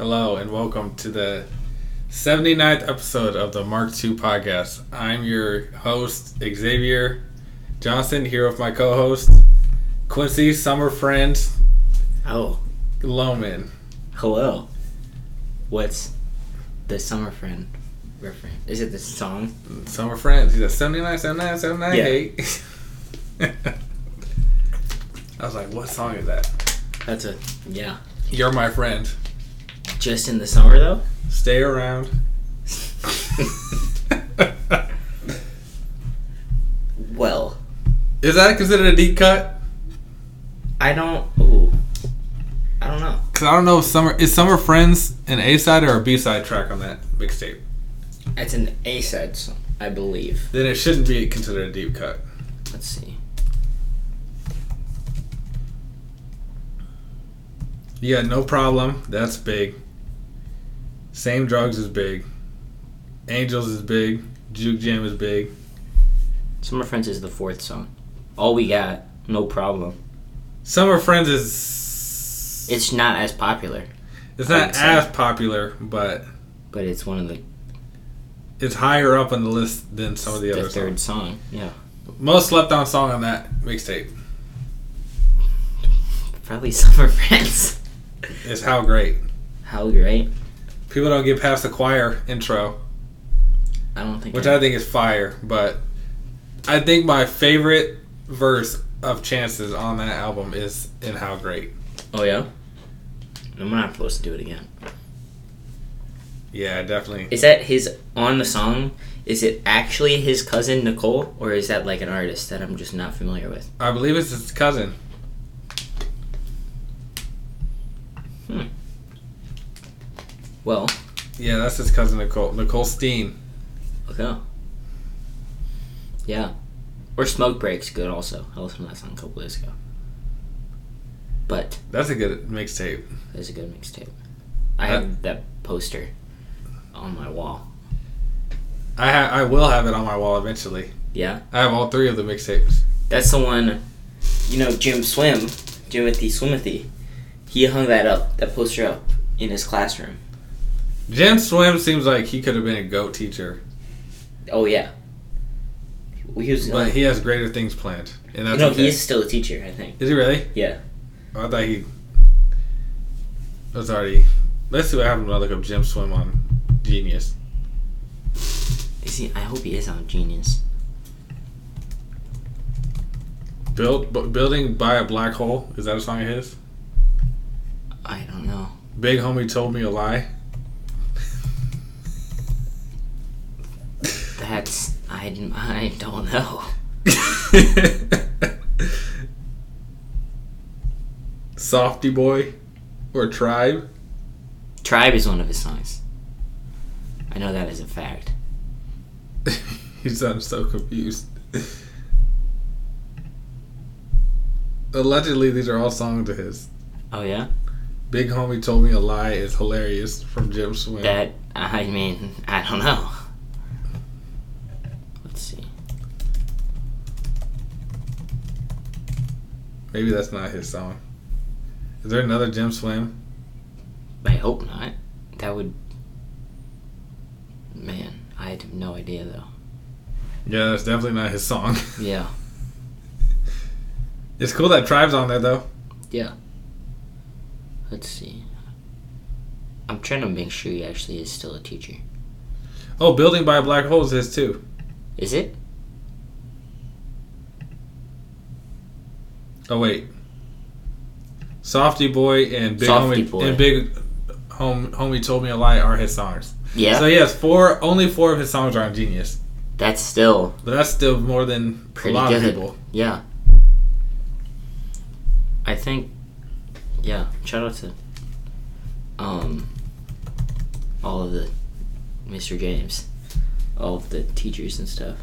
Hello and welcome to the 79th episode of the Mark II podcast. I'm your host, Xavier Johnson, here with my co host, Quincy Summer Friend Oh, Loman. hello. What's the summer friend reference? Is it the song? Summer Friends. He's at 79, 79, 79, I was like, what song is that? That's a yeah. You're my friend. Just in the summer though. Stay around. Well, Is that considered a deep cut? I don't. Ooh, I don't know. Because I don't know if Summer is Summer Friends an A side or a B side track on that mixtape. It's an A side I believe. Then it shouldn't be considered a deep cut. Let's see. Yeah, no problem. That's big. Same drugs is big. Angels is big. Juke Jam is big. Summer Friends is the fourth song. All we got, no problem. Summer Friends is It's not as popular, it's not would say. as popular, but but it's one of the, it's higher up on the list than some of the, the other third songs. song. Yeah, Most slept on song on that mixtape probably Summer Friends. is How Great. How great? People don't get past the choir intro. I don't think. which I, I think is fire. But I think my favorite verse of Chances on that album is in How Great. oh yeah. I'm not supposed to do it again. Yeah, definitely. Is that his on the song? Is it actually his cousin Nicole, or is that like an artist that I'm just not familiar with? I believe it's his cousin. Well, Yeah, that's his cousin Nicole. Nicole Steen. okay. Yeah, or Smoke Break's good also. I listened to that song a couple days ago. But That's a good mixtape. That's a good mixtape. I have that poster on my wall. I ha- I will have it on my wall eventually. Yeah, I have all three of the mixtapes. that's the one. You know, Jim Swim, Jimothy Swimithy. He hung that up, that poster up in his classroom. Jim Swim seems like he could have been a goat teacher, Oh yeah. He was. but he has greater things planned, and that's no, okay. he is still a teacher. I think. Is he really? Yeah. I thought he was already. Let's see what happens when I look up Jim Swim on Genius. Is he? I hope he is on Genius. Build bu- building by a black hole. Is that a song of his? I don't know. Big homie told me a lie. I. I don't know. Softy boy, or tribe. Tribe is one of his songs. I know that as a fact. he sounds so confused. Allegedly, these are all songs of his. Oh yeah. Big homie told me a lie is hilarious from Jim Swim. That I mean I don't know. Let's see. Maybe that's not his song. Is there another Jim Swim? I hope not. That would. Man, I have no idea though. Yeah, that's definitely not his song. Yeah. It's cool that Tribe's on there though. Yeah. Let's see. I'm trying to make sure he actually is still a teacher. Oh, Building by Black Holes is too. Is it? Oh wait. Softy Boy and Big Softy Homie Boy. and Big Home Homie Told Me a Lie are his songs. Yeah. So yes, four only four of his songs are on Genius. That's still But that's still more than Pretty a lot good. of people. yeah. I think yeah, shout out to um all of the Mr. James. All of the teachers and stuff.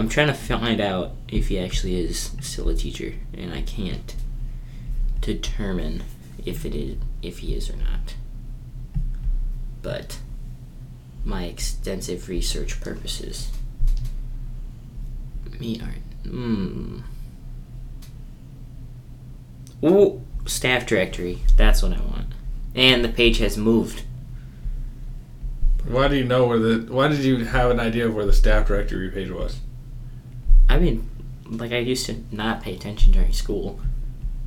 I'm trying to find out if he actually is still a teacher and I can't determine if it is if he is or not. But my extensive research purposes me art. Hmm. Ooh, staff directory. That's what I want. and the page has moved. Why do you know where the? Why did you have an idea of where the staff directory page was? I mean, like I used to not pay attention during school,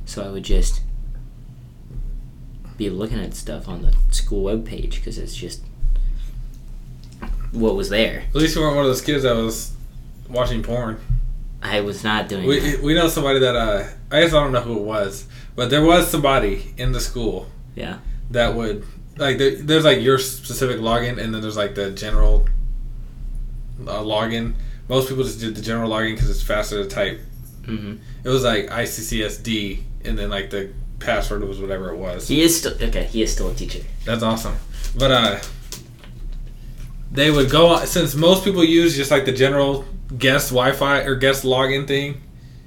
so I would just be looking at stuff on the school web page because it's just what was there. At least you weren't one of those kids that was watching porn. I was not doing We that. we know somebody that uh I guess I don't know who it was, but there was somebody in the school Yeah. that would like there, there's like your specific login and then there's like the general uh, login. Most people just did the general login because it's faster to type. hmm It was like ICCSD and then like the password was whatever it was. He is still okay. He is still a teacher. That's awesome. But uh they would go on since most people use just like the general guest Wi-Fi or guest login thing.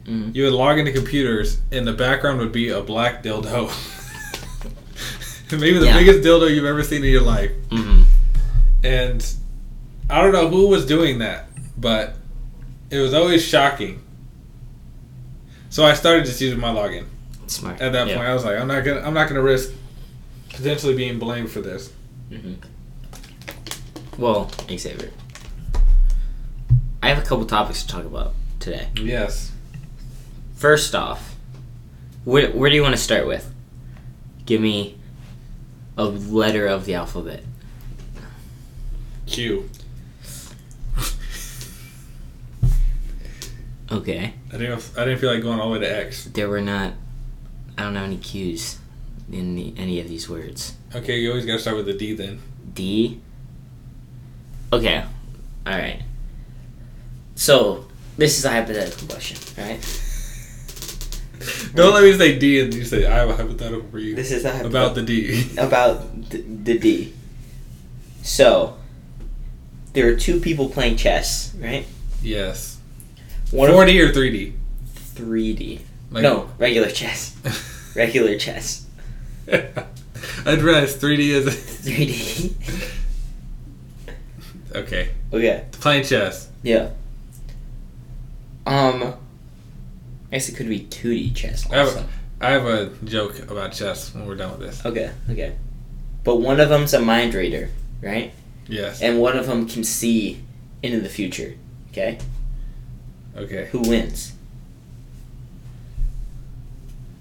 Mhm. You would log into computers, and the background would be a black dildo. Maybe the Yeah. biggest dildo you've ever seen in your life. hmm And I don't know who was doing that, but it was always shocking. So I started just using my login. Smart. At that Yeah. point, I was like, I'm not gonna, I'm not gonna risk potentially being blamed for this. hmm Well, Xavier, I have a couple topics to talk about today. Yes. First off, where, where do you want to start with? Give me a letter of the alphabet. Q. Okay. I didn't. I didn't feel like going all the way to X. There were not. I don't know any Q's in the, any of these words. Okay, you always gotta start with a D then. D. Okay. All right. So this is a hypothetical question, right? Don't let me say D and you say I have a hypothetical for you This is a about the D. about the, the D. So there are two people playing chess, right? yes. One 4D or 3D? 3D. Like, no, regular chess. Regular chess. I realized 3D is 3D. okay. okay. Playing chess. Yeah. Um. I guess it could be 2D chess I have, also. I have a joke about chess when we're done with this. Okay, okay. But one of them's a mind reader, right? Yes. And one of them can see into the future. Okay? Okay. Who wins?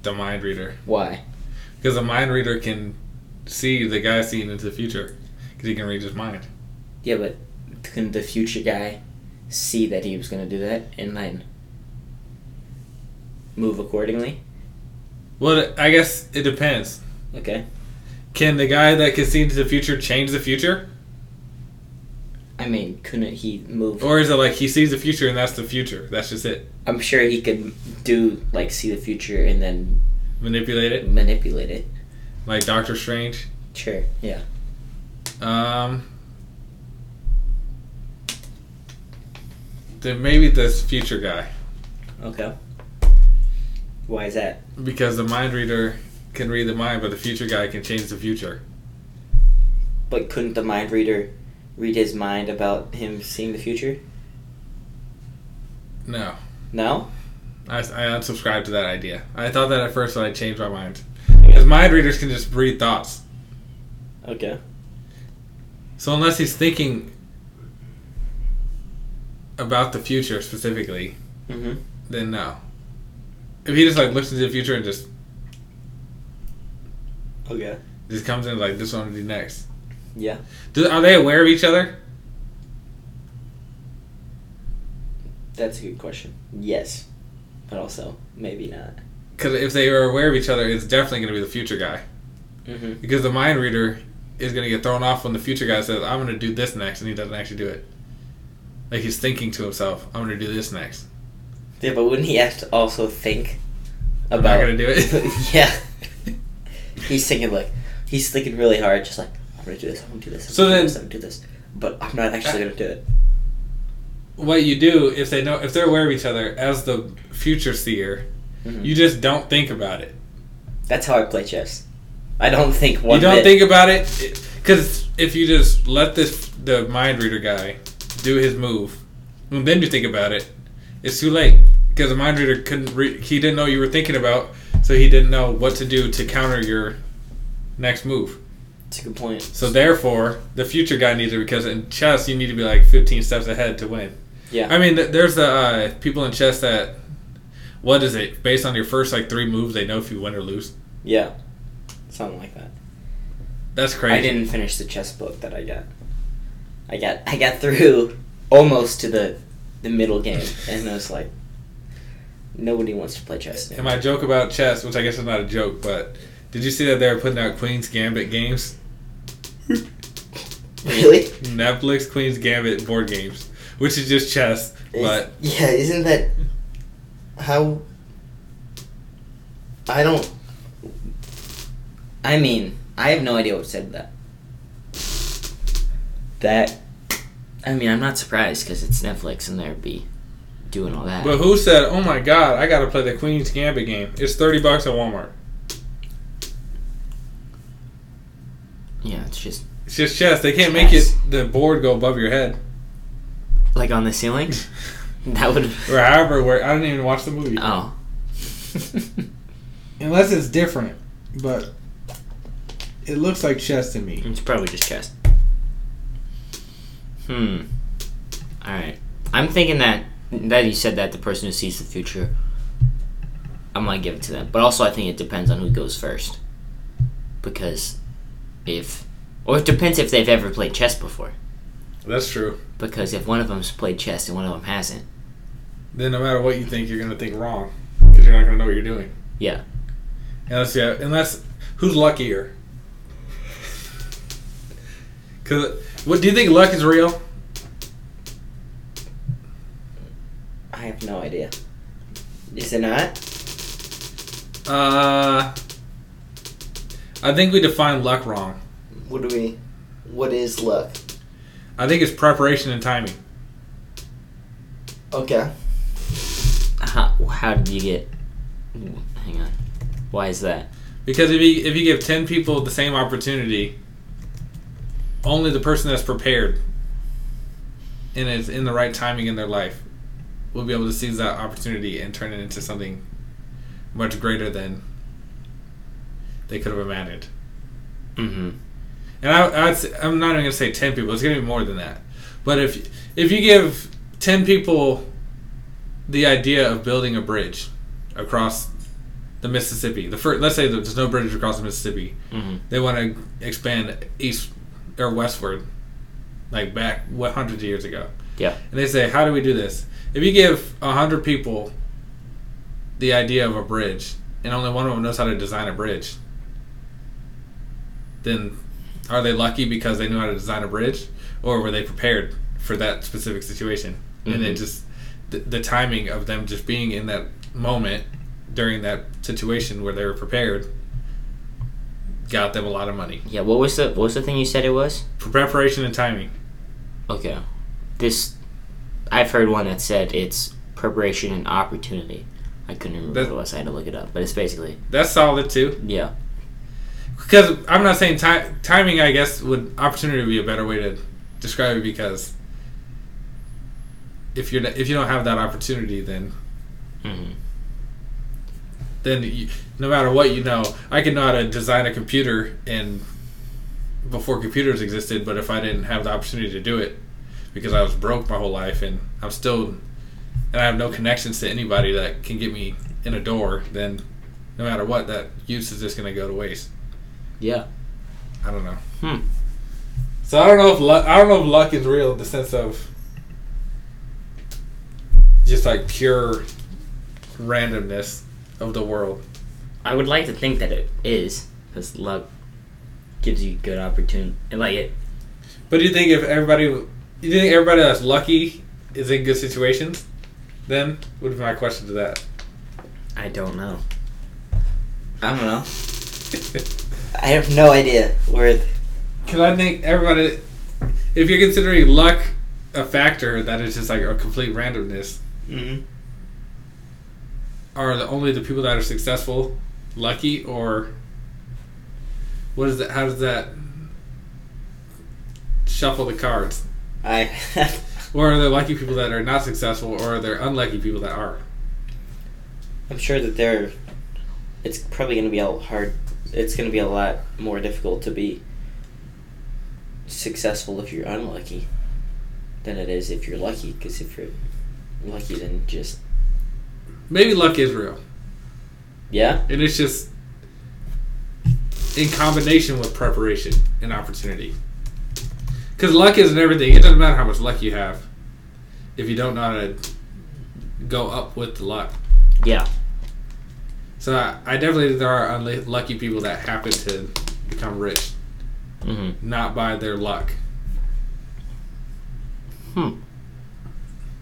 The mind reader. Why? Because a mind reader can see the guy seeing into the future. Because he can read his mind. Yeah, but couldn't the future guy see that he was going to do that and then move accordingly? Well, I guess it depends. Okay. Can the guy that can see into the future change the future? I mean, couldn't he move? Or is it like he sees the future and that's the future? That's just it. I'm sure he could do, like, see the future and then Manipulate it? manipulate it. Like Doctor Strange? Sure, yeah. Um. Then maybe this future guy. Okay. Why is that? Because the mind reader can read the mind, but the future guy can change the future. But couldn't the mind reader read his mind about him seeing the future? No. No? I, I unsubscribed to that idea. I thought that at first, but I changed my mind. Because mind readers can just read thoughts. Okay. So unless he's thinking about the future specifically, Mm-hmm. then no. If he just like looks into the future and just Okay. just comes in like this one to do next. Yeah. Do, are they aware of each other? That's a good question. Yes. But also, maybe not. Because if they are aware of each other, it's definitely going to be the future guy. Mm-hmm. Because the mind reader is going to get thrown off when the future guy says, "I'm going to do this next," and he doesn't actually do it. Like he's thinking to himself, "I'm going to do this next." Yeah, but wouldn't he have to also think I'm about? not going to do it. yeah. he's thinking like he's thinking really hard, just like I'm gonna do this, I'm gonna do this, I'm So gonna do this, I'm gonna do this, but I'm not actually gonna do it. what you do if they know if they're aware of each other as the future seer, Mhm. you just don't think about it. That's how I play chess. I don't think one. you don't bit. think about it because if you just let this the mind reader guy do his move, and then you think about it, it's too late because the mind reader couldn't. Re- he didn't know you were thinking about, so he didn't know what to do to counter your next move. It's a good point. So therefore, the future guy needs it because in chess you need to be like 15 steps ahead to win. Yeah. I mean, there's the uh, people in chess that what is it based on your first like three moves they know if you win or lose. Yeah. Something like that. That's crazy. I didn't finish the chess book that I got. I got I got through almost to the the middle game, and I was like, nobody wants to play chess. And my joke about chess, which I guess is not a joke, but did you see that they were putting out Queen's Gambit games? Really? Netflix Queen's Gambit board games, which is just chess, but yeah, isn't that how? I don't. I mean, I have no idea what said that. That. I mean, I'm not surprised because it's Netflix and they'd be doing all that. but who said, "Oh my God, I got to play the Queen's Gambit game"? It's thirty bucks at Walmart. Yeah, it's just It's just chess. They can't make it the board go above your head, like on the ceiling. that would. or however. Where I didn't even watch the movie. Oh. Unless it's different, but it looks like chess to me. It's probably just chess. Hmm. All right. I'm thinking that that you said that the person who sees the future. I might give it to them, but also I think it depends on who goes first. Because if, or it depends if they've ever played chess before. That's true. Because if one of them's played chess and one of them hasn't, Then no matter what you think, you're gonna think wrong because you're not gonna know what you're doing. yeah. Unless yeah, unless who's luckier? Cause what do you think luck is real? I have no idea. Is it not? Uh, I think we define luck wrong. What do we? What is luck? I think it's preparation and timing. Okay. How, how did you get? Hang on. Why is that? Because if you if you give ten people the same opportunity, only the person that's prepared and is in the right timing in their life will be able to seize that opportunity and turn it into something much greater than they could have imagined. Mm-hmm. And I, I'd say, I'm not even gonna say ten people. It's gonna be more than that. But if if you give ten people the idea of building a bridge across the Mississippi, the first, let's say there's no bridge across the Mississippi, Mm-hmm. they want to expand east or westward, like back what hundreds of years ago. Yeah. And they say, how do we do this? If you give a hundred people the idea of a bridge, and only one of them knows how to design a bridge, then are they lucky because they knew how to design a bridge, or were they prepared for that specific situation? And it Mhm. just the, the timing of them just being in that moment during that situation where they were prepared got them a lot of money Yeah. What was the What was the thing you said it was? for preparation and timing. Okay. This, I've heard one that said it's preparation and opportunity. I couldn't remember That- what it was. I had to look it up. But it's basically That's solid too. yeah. Because I'm not saying ti- timing. I guess would opportunity would be a better way to describe it because if you're if you don't have that opportunity, then Mm-hmm. then you, no matter what you know, I could know how to design a computer and before computers existed, but if I didn't have the opportunity to do it because I was broke my whole life and I'm still and I have no connections to anybody that can get me in a door, then no matter what, that use is just going to go to waste. Yeah. I don't know. Hmm. So I don't know if luck. I don't know if luck is real in the sense of just like pure randomness of the world. I would like to think that it is because luck gives you good opportunity. And like it. But do you think if everybody, you think everybody that's lucky is in good situations? Then would be my question to that. I don't know. I don't know. I have no idea where. Because I think everybody, if you're considering luck a factor that is just like a complete randomness, Mm-hmm. are the only the people that are successful lucky or what is that? How does that shuffle the cards? I. Or are there lucky people that are not successful, or are there unlucky people that are? I'm sure that they're. It's probably going to be all hard it's going to be a lot more difficult to be successful if you're unlucky than it is if you're lucky. Because if you're lucky, then just Maybe luck is real, yeah, and it's just in combination with preparation and opportunity. Because luck isn't everything. It doesn't matter how much luck you have if you don't know how to go up with the luck. yeah, So I, I definitely think there are unlucky people that happen to become rich, hmm not by their luck. hmm.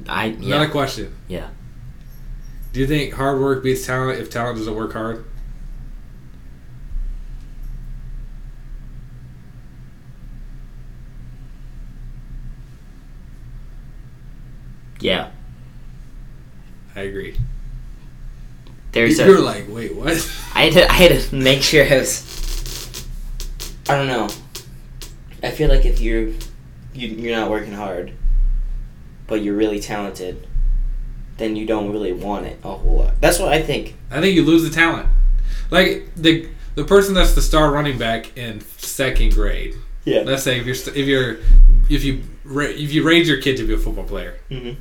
I Not yeah a question. yeah. Do you think hard work beats talent if talent doesn't work hard? Yeah, I agree. There's You're like, wait, what? I had to, I had to make sure I was. I don't know. I feel like if you're you, you're not working hard, but you're really talented, then you don't really want it a whole lot. That's what I think. I think you lose the talent. Like the the person that's the star running back in second grade. Yeah. Let's say if you're if you're if you if you raise your kid to be a football player, Mm-hmm.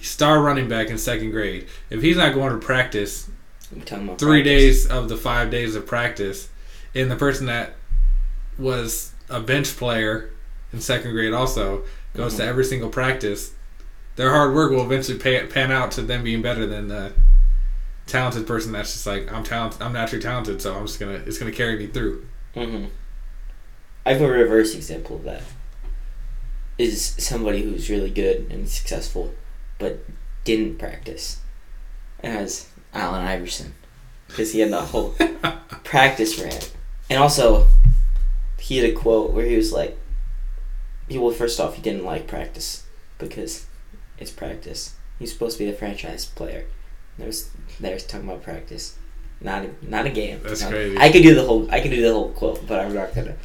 star running back in second grade. If he's not going to practice I'm talking about three practice. days of the five days of practice, and the person that was a bench player in second grade also goes to Mhm. every single practice, their hard work will eventually pay, pan out to them being better than the talented person that's just like I'm talented, I'm naturally talented, so I'm just gonna it's gonna carry me through. Mm-hmm. I have a reverse example of that. Is somebody who's really good and successful, but didn't practice, and as Allen Iverson, because he had the whole practice rant. and also he had a quote where he was like, "He well, first off, he didn't like practice because it's practice. He's supposed to be the franchise player. There's there's talking about practice, not a, not a game. That's Not- crazy. I could do the whole I could do the whole quote, but I'm not gonna.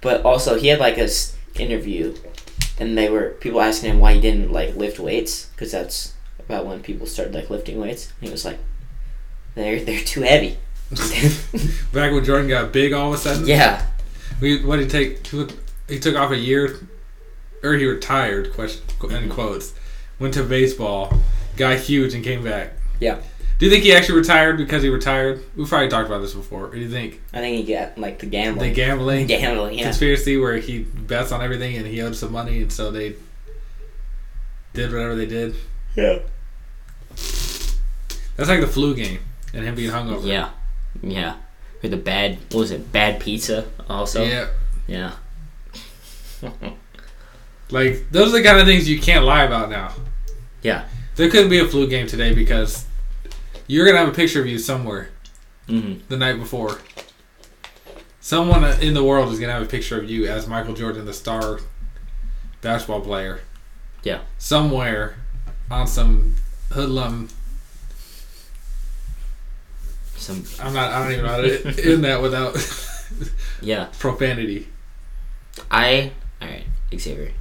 But also, he had like a interview, and they were people asking him why he didn't like lift weights because that's about when people started like lifting weights. And he was like, "They're they're too heavy." Back when Jordan got big all of a sudden, yeah, we what did he take? He took- He took off a year, or he retired. Question in mm-hmm. quotes. Went to baseball, got huge, and came back. Yeah. Do you think he actually retired because he retired? We've probably talked about this before. What do you think I think he got like the gambling. the gambling. gambling gambling, yeah. conspiracy where he bets on everything and he owed some money, and so they did whatever they did? Yeah. That's like the flu game and him being hungover. Yeah, yeah. Or the bad, what was it? Bad pizza. Also. yeah. Yeah. Like those are the kind of things you can't lie about now. Yeah. There couldn't be a flu game today because you're gonna have a picture of you somewhere hmm the night before. Someone in the world is gonna have a picture of you as Michael Jordan, the star basketball player. Yeah. Somewhere on some hoodlum. Some. I'm not. I don't even know how to end that without Yeah. profanity. I. All right, Xavier.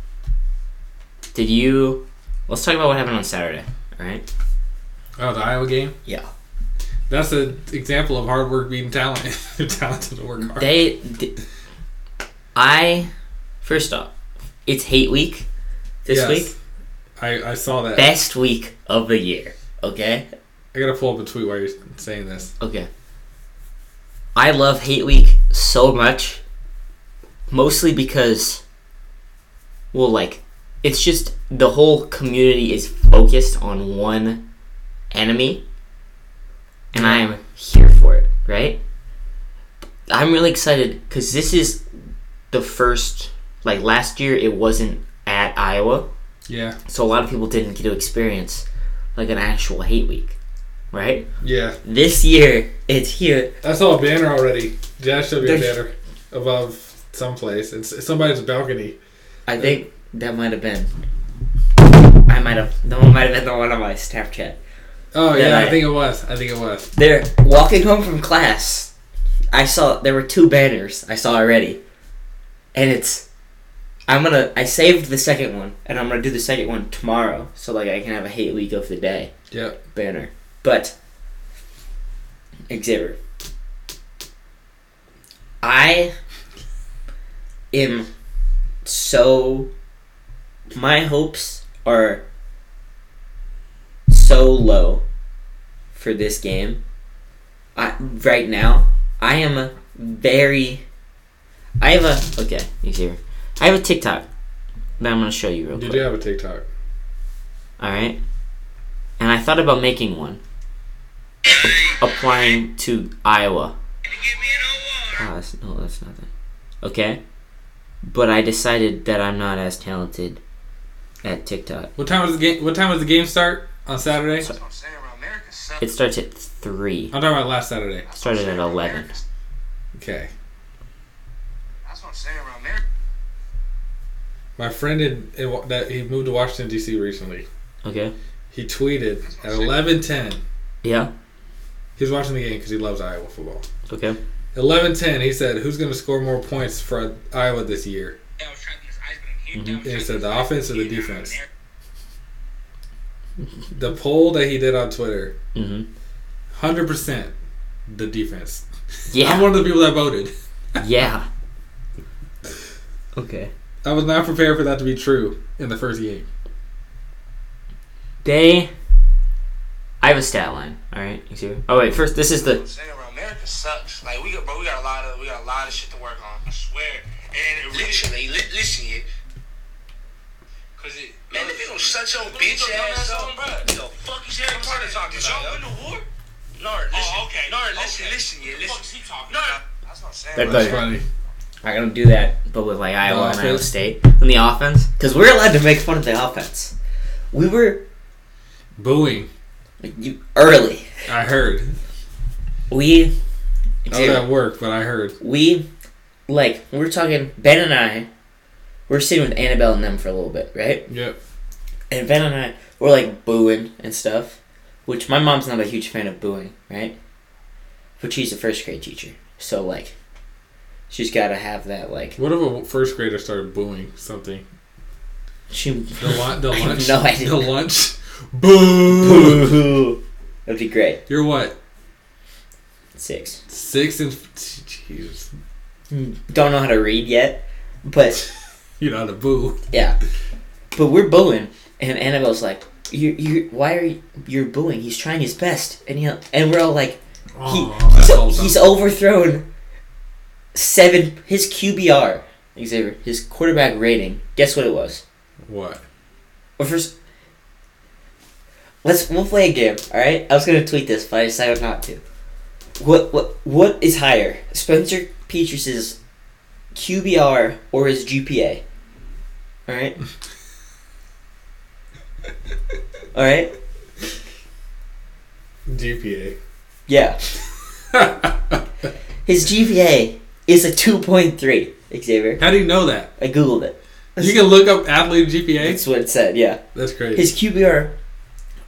Did you? Let's talk about what happened on Saturday. All right. Oh, the Iowa game. Yeah. That's an example of hard work beating talent. Talented to work hard. They. d I. First off, it's hate week. This Yes. week, I, I saw that. best week of the year. Okay. I gotta pull up a tweet while you're saying this. Okay. I love Hate Week so much. Mostly because, well, like, it's just the whole community is focused on one enemy. And I am here for it, right? I'm really excited because this is the first, like, last year it wasn't at Iowa. Yeah. So a lot of people didn't get to experience, like, an actual Hate Week, right? Yeah. This year, it's here. I saw a banner already. That should be a There's- banner above someplace. It's, it's somebody's balcony. I uh, think that might have been. I might have. That one might have been the one on my Snapchat. Oh yeah, Yeah, I I- think it was. I think it was. They're walking home from class. I saw there were two banners I saw already, and it's. I'm gonna. I saved the second one, and I'm gonna do the second one tomorrow, so like I can have a hate week of the day Yep. banner. But Xavier, I am so. My hopes are so low for this game. I right now I am a very. I have a okay. He's here. I have a TikTok that I'm gonna show you real You quick. You do have a TikTok. All right, and I thought about making one, applying to Iowa. Ah, that's, no, that's not that. Okay, but I decided that I'm not as talented at TikTok. What time was the game? What time was the game start on Saturday? So- That's what I'm saying, bro. America sucks. It starts at three. I'm talking about last Saturday. That's I'm started at 11. Okay. That's what I'm saying, bro. America. My friend in, in that he moved to Washington D.C. recently. Okay. He tweeted at 11:10. Yeah. He was watching the game because he loves Iowa football. Okay. 11:10. He said, "Who's going to score more points for Iowa this year?" Mhm. He said the offense or the defense. The poll that he did on Twitter, Mm-hmm. 100% the defense. Yeah, I'm one of the people that voted. yeah. Okay. I was not prepared for that to be true in the first game. They. I have a stat line. All right. You see? Oh wait. First, this is the. saying, bro. America sucks. Like we got, bro. We got a lot of, we got a lot of shit to work on. I swear. And literally, li- listen, yeah. Cause it, man, if you don't shut your bitch ass up, bro. The fuck is that part of talking Did y'all win the war? No, oh, listen. Oh, okay. No, listen, listen, yeah, listen. What is he talking no, That's what I'm saying. They're. That's funny. I'm gonna do that, but with like Iowa and Iowa offense? State and the offense, because we're allowed to make fun of the offense. We were Booing. you, early. I heard. We. I was at work, but I heard. we like we're talking Ben and I we're sitting with Annabelle and them for a little bit, right? Yep. And Ben and I were like booing and stuff. Which my mom's not a huge fan of booing, right? But she's a first grade teacher. So like she's gotta have that like What if a first grader started booing something? she The, lu- the I lunch. no idea. The lunch. Boo! That'd be great. You're what? Six. Six and. Jeez. Don't know how to read yet, but You know how to boo. Yeah. But we're booing, and Annabelle's like, "You, you, why are you, you're booing? He's trying his best." And he, and we're all like, he, Aw, he's, he's overthrown seven. His QBR, Xavier, his quarterback rating. Guess what it was? What? Well, first, let's we'll play a game. All right. I was gonna tweet this, but I decided not to. What what what is higher, Spencer Petras's QBR or his GPA? All right. All right. GPA. Yeah. His GPA is a two point three. Xavier, How do you know that? I googled it. You can look up athlete GPA. That's what it said. Yeah. That's crazy. His QBR,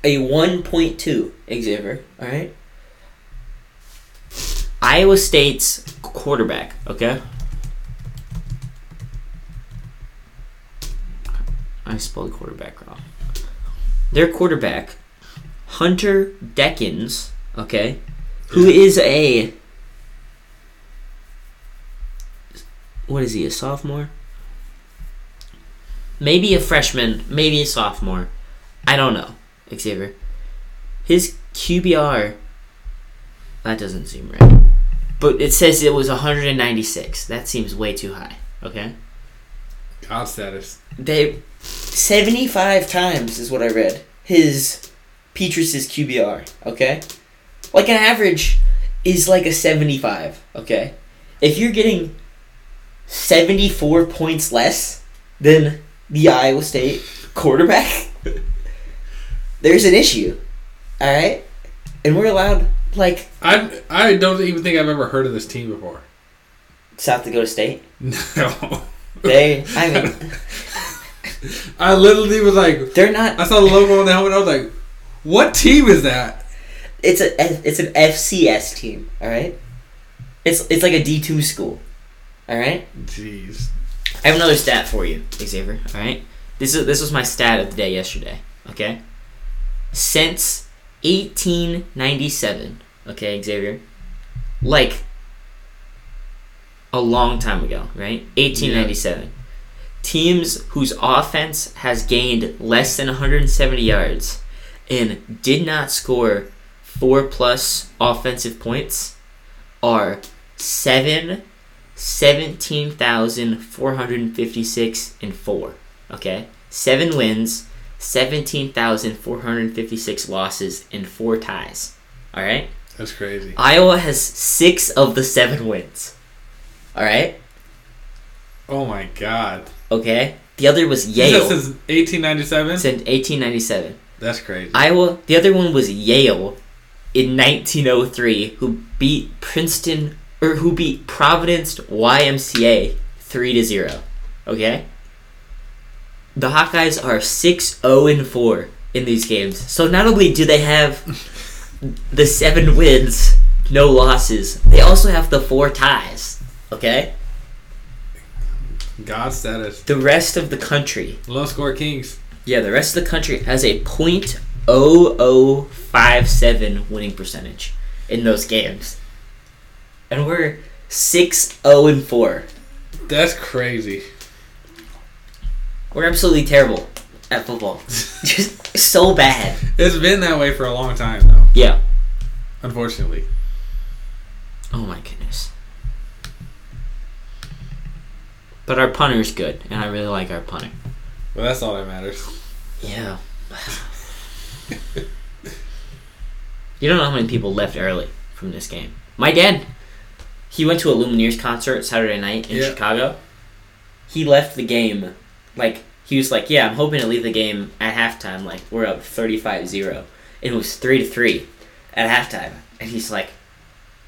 a 1.2, Xavier. All right. Iowa State's quarterback. Okay. I spelled quarterback wrong. Their quarterback, Hunter Dekkers. Okay, who is a what is he? A sophomore? Maybe a freshman, maybe a sophomore. I don't know, Xavier. His QBR, that doesn't seem right. But it says it was 196. That seems way too high. Okay? God status. They 75 times is what I read. His Petras's QBR, okay? Like an average is like a 75, okay? If you're getting 74 points less than the Iowa State quarterback, there's an issue. All right? And we're allowed like I I don't even think I've ever heard of this team before. South Dakota State. No. They I mean I literally was like, they're not I saw the logo on the helmet. I was like, what team is that? it's a it's an FCS team, all right? It's it's like a D2 school. All right? Jeez. I have another stat for you, Xavier, all right? This is this was my stat of the day yesterday, okay? Since 1897, okay, Xavier? Like a long time ago, right? 1897. Teams whose offense has gained less than 170 yards and did not score four plus offensive points are 7 17,456 and 4. Okay? 7 wins, 17,456 losses, and 4 ties. Alright? That's crazy. Iowa has 6 of the 7 wins. Alright? Oh my god. Okay? The other was This Yale is 1897. since 1897. That's crazy. Iowa, the other one was Yale in 1903, who beat Princeton or who beat Providence YMCA 3 to 0. Okay? The Hawkeyes are 6 0 and 4 in these games. So not only do they have the 7 wins, no losses, they also have the 4 ties. Okay? God status. The rest of the country Low score Kings. Yeah, the rest of the country has a .0057 winning percentage in those games, and we're six zero and four. That's crazy. We're absolutely terrible at football. Just so bad. It's been that way for a long time, though. Yeah. Unfortunately. Oh my goodness. But our punter's good, and I really like our punter. Well, that's all that matters. Yeah. you don't know how many people left early from this game. My dad, he went to a Lumineers concert Saturday night in Yeah. Chicago. He left the game, like, he was like, yeah, I'm hoping to leave the game at halftime. Like, we're up 35-0. It was 3 to 3 at halftime. And he's like,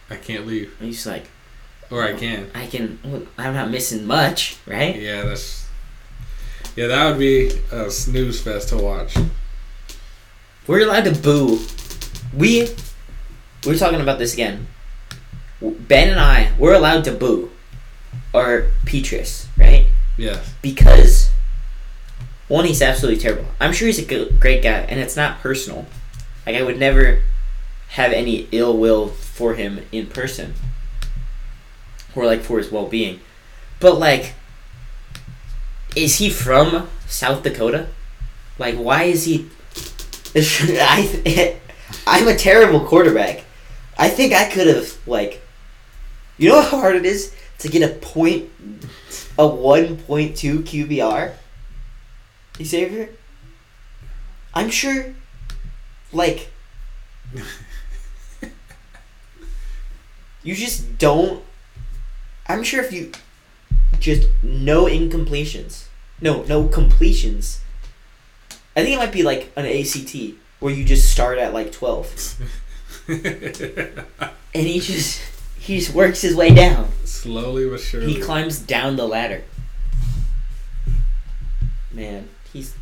I can't leave. he's like, Or I can. I can, well, I'm not missing much, right? Yeah, that's. Yeah, that would be a snooze fest to watch. We're allowed to boo. We We're talking about this again. Ben and I we're allowed to boo or Petras, right? Yes. Because one, he's absolutely terrible. I'm sure he's a good, great guy, and it's not personal. Like I would never have any ill will for him in person, or like for his well being. But like, is he from South Dakota? Like, why is he? I, I'm a terrible quarterback. I think I could have like, you know how hard it is to get a point, a one point two QBR. Xavier. I'm sure, like, you just don't. I'm sure if you just no incompletions, no no completions. I think it might be like an ACT where you just start at like twelve, and he just he just works his way down. Slowly but surely. He climbs down the ladder. Man, he's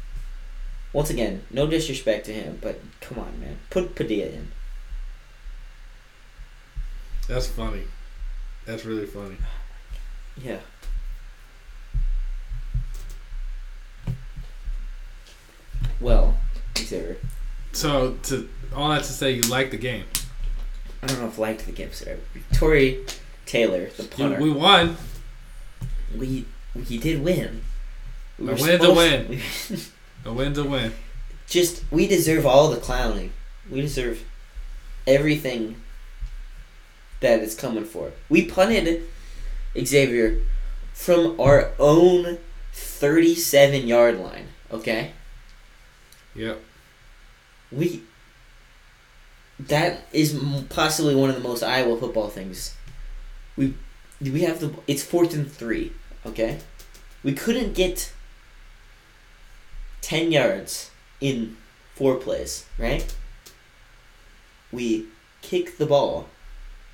once again no disrespect to him, but come on, man, put Padilla in. That's funny. That's really funny. Yeah. Well, Xavier, So, to all that to say, you like the game. I don't know if I liked the game or Tory Taylor, the punter. we won. we we did win. We A win's a win. A win's a win. Just we deserve all the clowning. We deserve everything that is coming for. We punted Xavier from our own 37 yard line, okay? Yep. We that is possibly one of the most Iowa football things. We we have the it's fourth and three, okay? We couldn't get ten yards in four plays, right? We kick the ball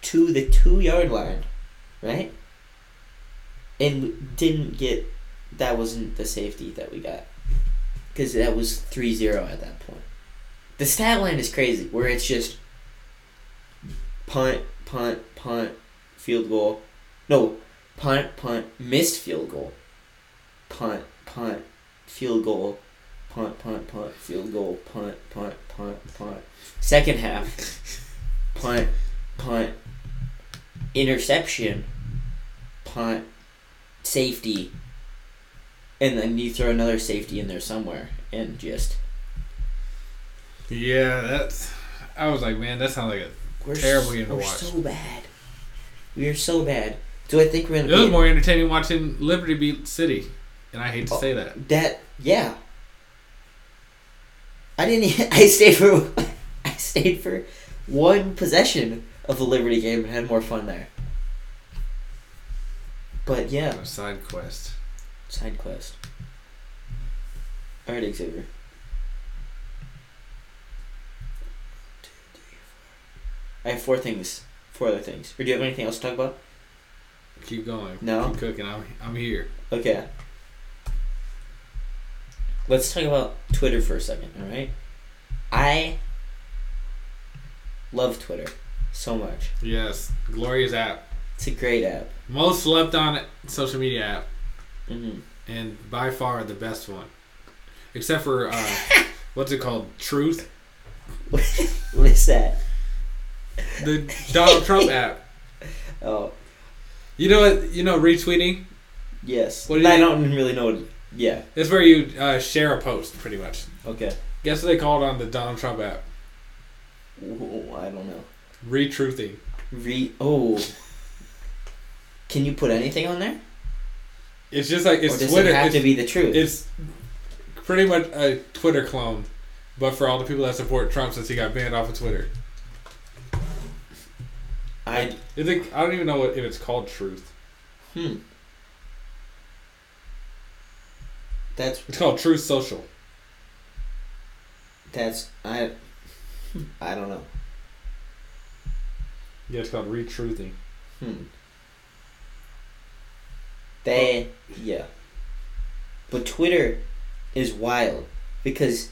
to the two yard line, right? And didn't get that wasn't the safety that we got because that was 3-0 at that point. The stat line is crazy, where it's just punt, punt, punt, field goal. No, punt, punt, missed field goal. Punt, punt, field goal. Punt, punt, punt, field goal. Punt, punt, punt, punt. Second half, punt, punt, interception, punt, safety, and then you throw another safety in there somewhere, and just Yeah, that's. I was like, man, that sounds like a. we're Terrible game to we're watch. so bad. We are so bad. Do I think we're It gonna was more entertaining watching Liberty beat City, and I hate to Oh. say that. that? Yeah. I didn't. I stayed for. I stayed for one possession of the Liberty game and had more fun there. But yeah, A side quest. side quest. All right, Xavier. I have four things. Four other things. Or do you have anything else to talk about? Keep going. No? Keep cooking. I'm, I'm here. Okay. Let's talk about Twitter for a second, alright? I love Twitter so much. Yes. Glorious app. It's a great app. Most slept on social media app, hmm and by far the best one. Except for, uh, what's it called? Truth? what is that? The Donald Trump app. Oh, You know what? You know retweeting? yes. What do you I don't really know what. Yeah. It's where you uh, share a post, pretty much. Okay. Guess what they call it on the Donald Trump app? Ooh, I don't know. Retruthing. Re. Oh. Can you put anything on there? It's just like or it's does Twitter. it have to be the truth? it's pretty much a Twitter clone, but for all the people that support Trump since he got banned off of Twitter. I. I think I don't even know what if it's called Truth. Hmm. That's It's called Truth Social. that's I. I don't know. Yeah, it's called Retruthing. Hmm. They yeah. But Twitter is wild because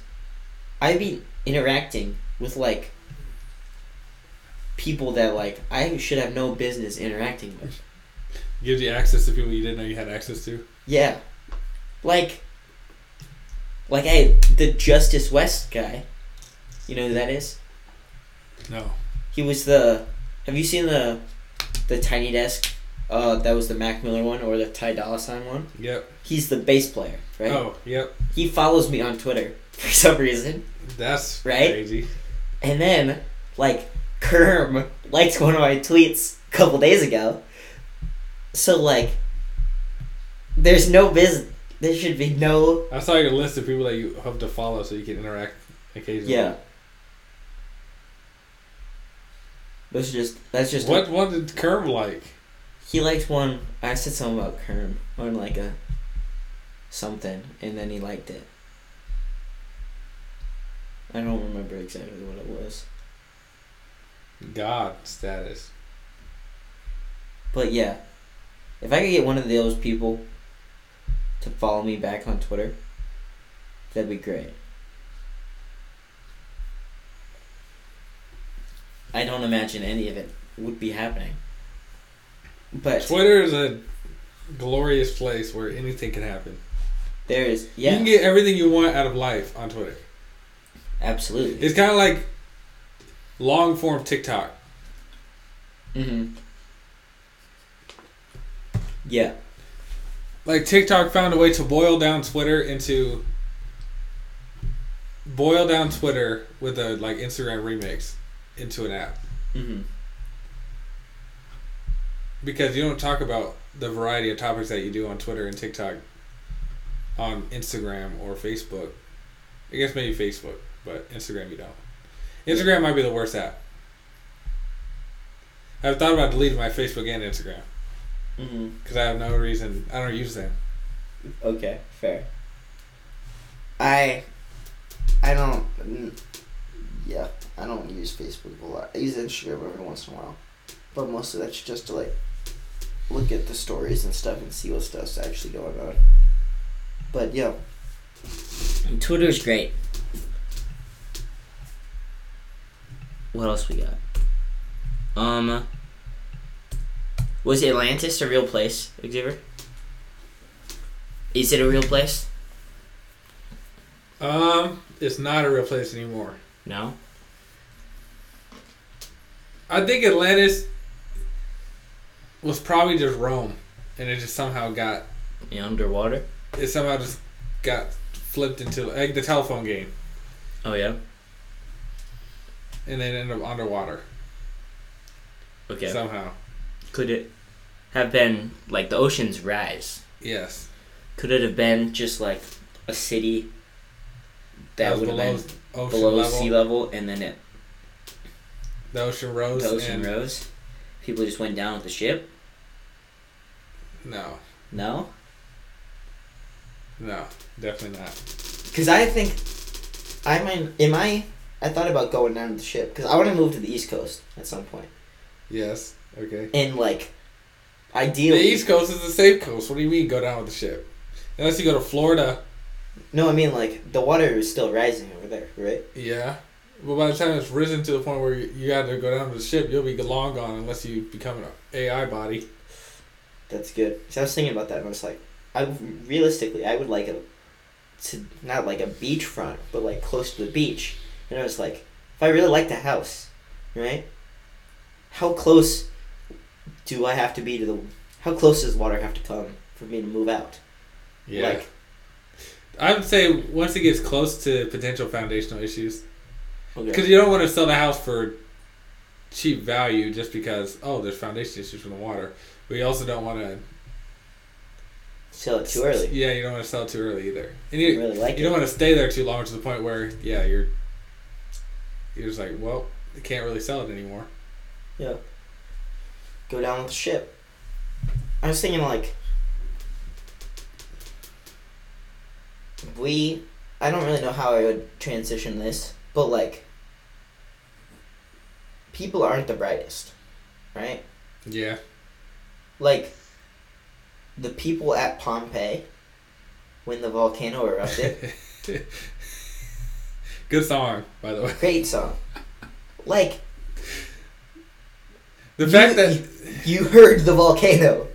I've been interacting with like people that like I should have no business interacting with. Gives you access to people you didn't know you had access to. Yeah. Like like hey, the Justice West guy. You know who that is? No. He was the have you seen the the Tiny Desk? Uh that was the Mac Miller one or the Ty Dolla Sign one? Yep. He's the bass player, right? Oh, yep. He follows me on Twitter for some reason. That's Right? crazy. And then, like, Kerm liked one of my tweets a couple days ago. So, like, there's no business. There should be no. I saw your list of people that you hope to follow so you can interact occasionally. Yeah. That's just. That's just. What what did Kerm like? he liked one. I said something about Kerm on, like, a. Something. And then he liked it. I don't remember exactly what it was. God status. But yeah, if I could get one of those people to follow me back on Twitter, that'd be great. I don't imagine any of it would be happening. But Twitter is a glorious place where anything can happen. there is yeah. You can get everything you want out of life on Twitter. absolutely. It's kind of like long form TikTok. Mm-hmm. Yeah, Like TikTok found a way to boil down Twitter into boil down Twitter with a like Instagram remix into an app mm-hmm. because you don't talk about the variety of topics that you do on Twitter and TikTok on Instagram or Facebook. I guess maybe Facebook, but Instagram you don't. Instagram might be the worst app. I've thought about deleting my Facebook and Instagram Mm-hmm. because I have no reason. I don't use them. Okay, fair. I, I don't. Yeah, I don't use Facebook a lot. I use Instagram every once in a while, but mostly that's just to like look at the stories and stuff and see what stuff's actually going on. But yeah, Twitter's great. What else we got? Um, was Atlantis a real place, Xavier? Is it a real place? Um, it's not a real place anymore. No. I think Atlantis was probably just Rome. and it just somehow got Yeah, underwater. it somehow just got flipped into like the telephone game, Oh yeah. And then end up underwater Okay. somehow. Could it have been like the ocean's rise? Yes, Could it have been just like a city that would have been below level. sea level, and then it The ocean rose. the ocean rose? People just went down with the ship. No, No, no, definitely not. Because I think, I mean, in my, I thought about going down to the ship because I want to move to the East Coast at some point, Yes, okay. and like, ideally, The East Coast is the safe coast. What do you mean go down with the ship? Unless you go to Florida, no, I mean like the water is still rising over there, right? yeah. But by the time it's risen to the point where you, you got to go down to the ship, you'll be long gone unless you become an AI body. That's good. So I was thinking about that, and I was like, I realistically, I would like a, to not like a beachfront, but like close to the beach. And I was like, if I really like the house, right? How close do I have to be to the? How close does water have to come for me to move out? Yeah. Like, I would say once it gets close to potential foundational issues, okay. because you don't want to sell the house for cheap value just because oh there's foundation issues from the water. But you also don't want to. sell it too early. Yeah, you don't want to sell it too early either, and I you really like you it. don't want to stay there too long to the point where yeah you're you're just like well they can't really sell it anymore. Yeah. Go down with the ship. I was thinking like, we. I don't really know how I would transition this, but like, people aren't the brightest, right? Yeah. Like, the people at Pompeii, when the volcano erupted, Good song, by the way. great song. Like, The You- fact that you heard the volcano.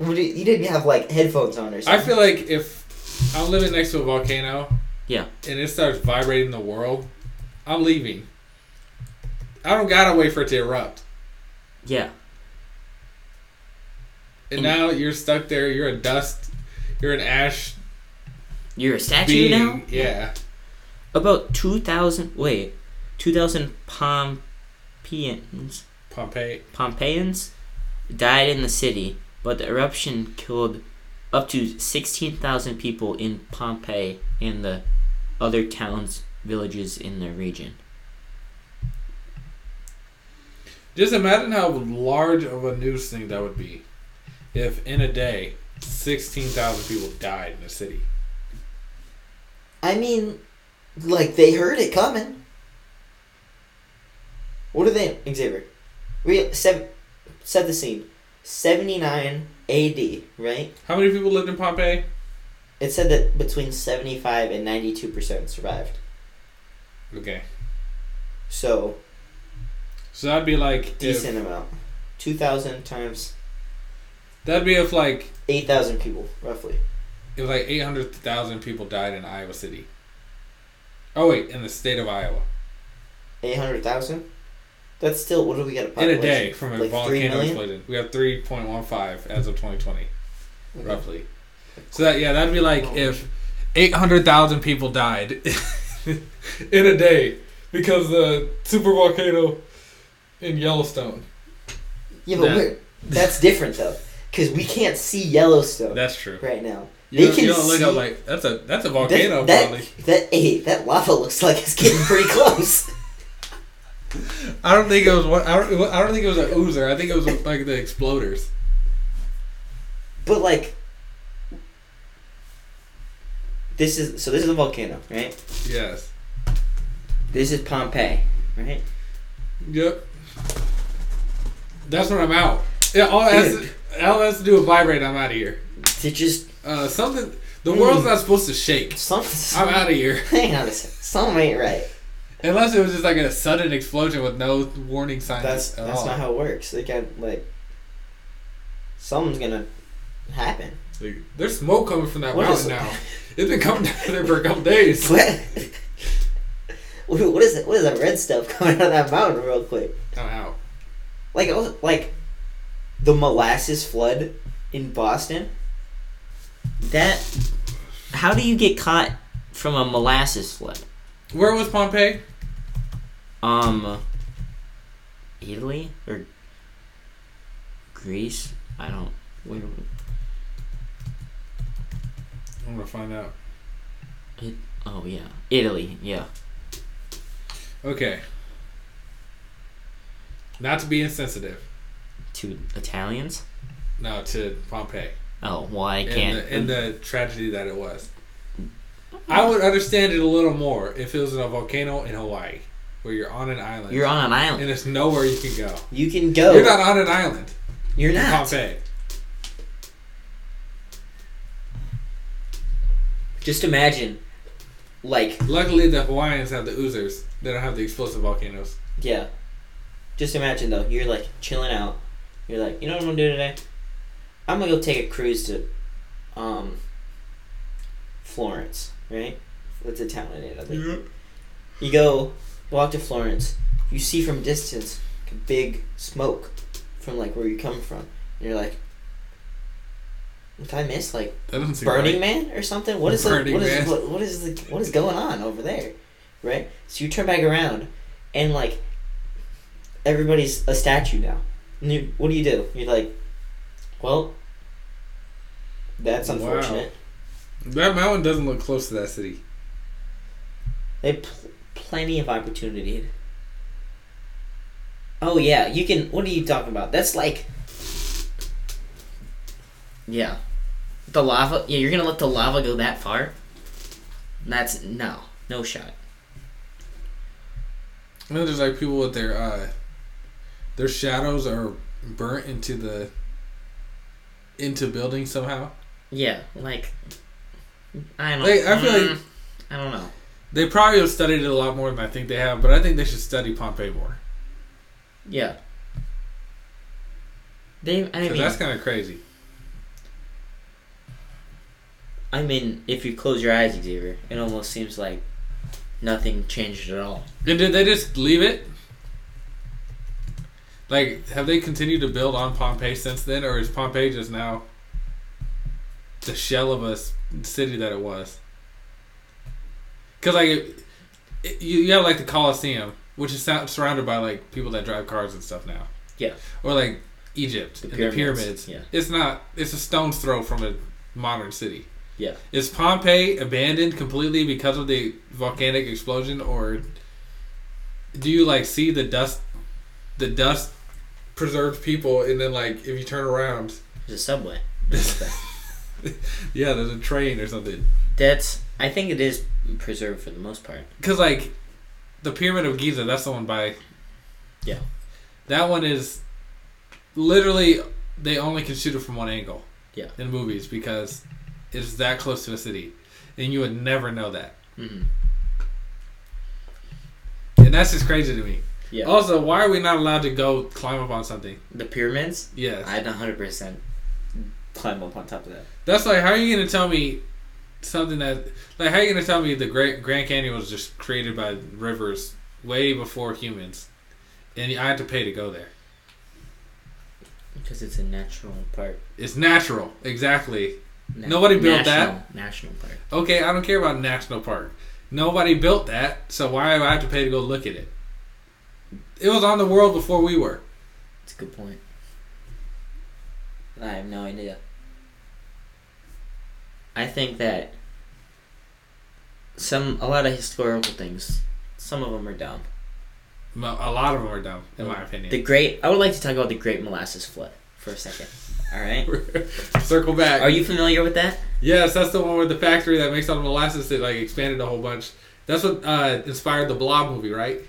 You you didn't have like headphones on or something. I feel like if I'm living next to a volcano, Yeah. and it starts vibrating the world, I'm leaving. I don't gotta wait for it to erupt. Yeah. And Mm. now you're stuck there. You're a dust. You're an ash You're a statue being. now. Yeah. About two thousand. Wait, two thousand Pompeians. Pompeii. Pompeians died in the city, but the eruption killed up to 16,000 people in Pompeii and the other towns, villages in the region. Just imagine how large of a news thing that would be if in a day, 16,000 people died in a city. I mean, like they heard it coming. What are they, Xavier? We seven, set the scene. Seventy nine A.D. Right? How many people lived in Pompeii? It said that between seventy five and ninety two percent survived. Okay. So So that'd be like. If, decent amount. Two thousand times that'd be if like. eight thousand people roughly. If like 800,000 people died in Iowa City. Oh, wait, in the state of Iowa. Eight hundred thousand. That's still what do we got a In a day from a like volcano explosion. We have 3.15 as of 2020, roughly. So that, yeah, that'd be like Oh. if 800,000 people died in a day because the super volcano in Yellowstone. Yeah, but That- we're, that's different though, because we can't see Yellowstone That's true. right now. You They don't, can you don't look up like that's a that's a volcano that, probably. that hey, that lava looks like it's getting pretty close. I don't think it was one. I don't. I don't think it was an oozer. I think it was like the exploders. But like, this is so. This is a volcano, right? Yes. This is Pompeii, right? Yep. That's when I'm out. Yeah, all it has, to, all it has to do with vibrate. I'm out of here. To just Uh, something. The Mm. world's not supposed to shake. something. I'm out of here. Hang on a second. Something ain't right. Unless it was just like a sudden explosion with no warning signs That's at that's all. not how it works. They can't like. Something's gonna happen. Like, there's smoke coming from that What mountain now. It's been coming down there for a couple days. What? what is it? What is that red stuff coming out of that mountain real quick? I'm out. Like it was like the molasses flood in Boston. That. How do you get caught from a molasses flood? Where was Pompeii? Um. Italy or Greece? I don't. Where, I'm gonna find out. oh yeah, Italy. Yeah. Okay. Not to be insensitive. To Italians. No, to Pompeii. Oh well, I can't. the, and the mm. tragedy that it was. I would understand it a little more if it was a volcano in Hawaii, where you're on an island. You're on an island. and there's nowhere you can go. You can go. You're not on an island. You're not. Pompeii. Just imagine, like, Luckily, the Hawaiians have the oozers. They don't have the explosive volcanoes. yeah. Just imagine though, you're like chilling out. You're like, you know what I'm gonna do today? I'm gonna go take a cruise to, um, Florence, right? That's a town in Italy. You go walk to Florence. You see from distance like, a big smoke from like where you come from. And you're like, did I miss like That doesn't seem Burning right. Man or something? What is the, what is what, what is the what is going on over there? Right? So you turn back around and like everybody's a statue now. And you, what do you do? You're like, well, that's Wow. unfortunate. That mountain doesn't look close to that city. They have pl- plenty of opportunity. Oh yeah, you can. What are you talking about? That's like Yeah. The lava. Yeah, you're gonna let the lava go that far? That's no, no shot. And then there's like people with their uh, their shadows are burnt into the into buildings somehow. Yeah, like I don't. Like, I feel like- mm, I don't know. They probably have studied it a lot more than I think they have, but I think they should study Pompeii more. Yeah. They. I mean, that's kind of crazy. I mean, if you close your eyes, Xavier, it almost seems like nothing changed at all. And did they just leave it? Like, have they continued to build on Pompeii since then, or is Pompeii just now the shell of a city that it was? Because like, it, it- you you have like the Colosseum, which is surrounded by like people that drive cars and stuff now. Yeah. Or like Egypt The and pyramids, the pyramids. yeah. It's not. It's a stone's throw from a modern city. Yeah. Is Pompeii abandoned completely because of the volcanic explosion, or do you like see the dust, the dust preserved people, and then like if you turn around, There's a subway. yeah, there's a train or something. That's. I think it is preserved for the most part. Because like the Pyramid of Giza, that's the one by. Yeah. That one is literally they only can shoot it from one angle. Yeah. In movies because it's that close to a city, and you would never know that. hmm And that's just crazy to me. Yeah. Also, why are we not allowed to go climb up on something? The pyramids. Yes. I'd 100 percent climb up on top of that. That's like, how are you going to tell me something that, like, how are you going to tell me the Great Grand Canyon was just created by rivers way before humans, and I had to pay to go there? Because it's a natural park. It's natural, exactly. Na- Nobody built national, National park. Okay, I don't care about national park. Nobody built that, so why do I have to pay to go look at it? It was on the world before we were. That's a good point. I have no idea. I think that some a lot of historical things, some of them are dumb. A lot of them are dumb, in my opinion. The great. I would like to talk about the Great Molasses Flood for a second. All right. Circle back. Are you familiar with that? Yes, that's the one with the factory that makes all the molasses that like expanded a whole bunch. That's what uh, inspired the Blob movie, right?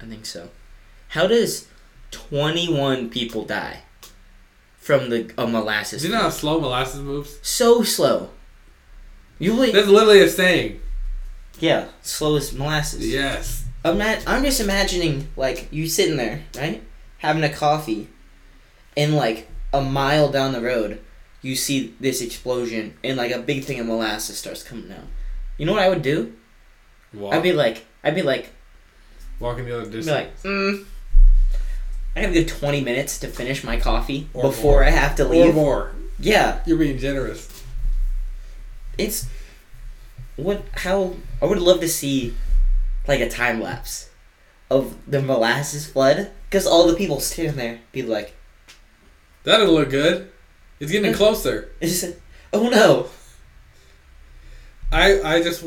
I think so. How does twenty-one people die from the a molasses? Do you know how slow molasses moves? So slow. You really? That's literally a saying. Yeah, slow as molasses. Yes. Ima- I'm just imagining like you sitting there, right, having a coffee, and like a mile down the road, you see this explosion, and like a big thing of molasses starts coming out. You know what I would do? Walk, I'd be like, I'd be like, walking the other I'd be distance. like, mm. I have a good twenty minutes to finish my coffee Or before more. I have to leave. or more. Yeah, You're being generous. It's what how I would love to see like a time lapse of the molasses flood because all the people standing there be like, That'll look good. It's getting closer. it's just, "Oh no!" I I just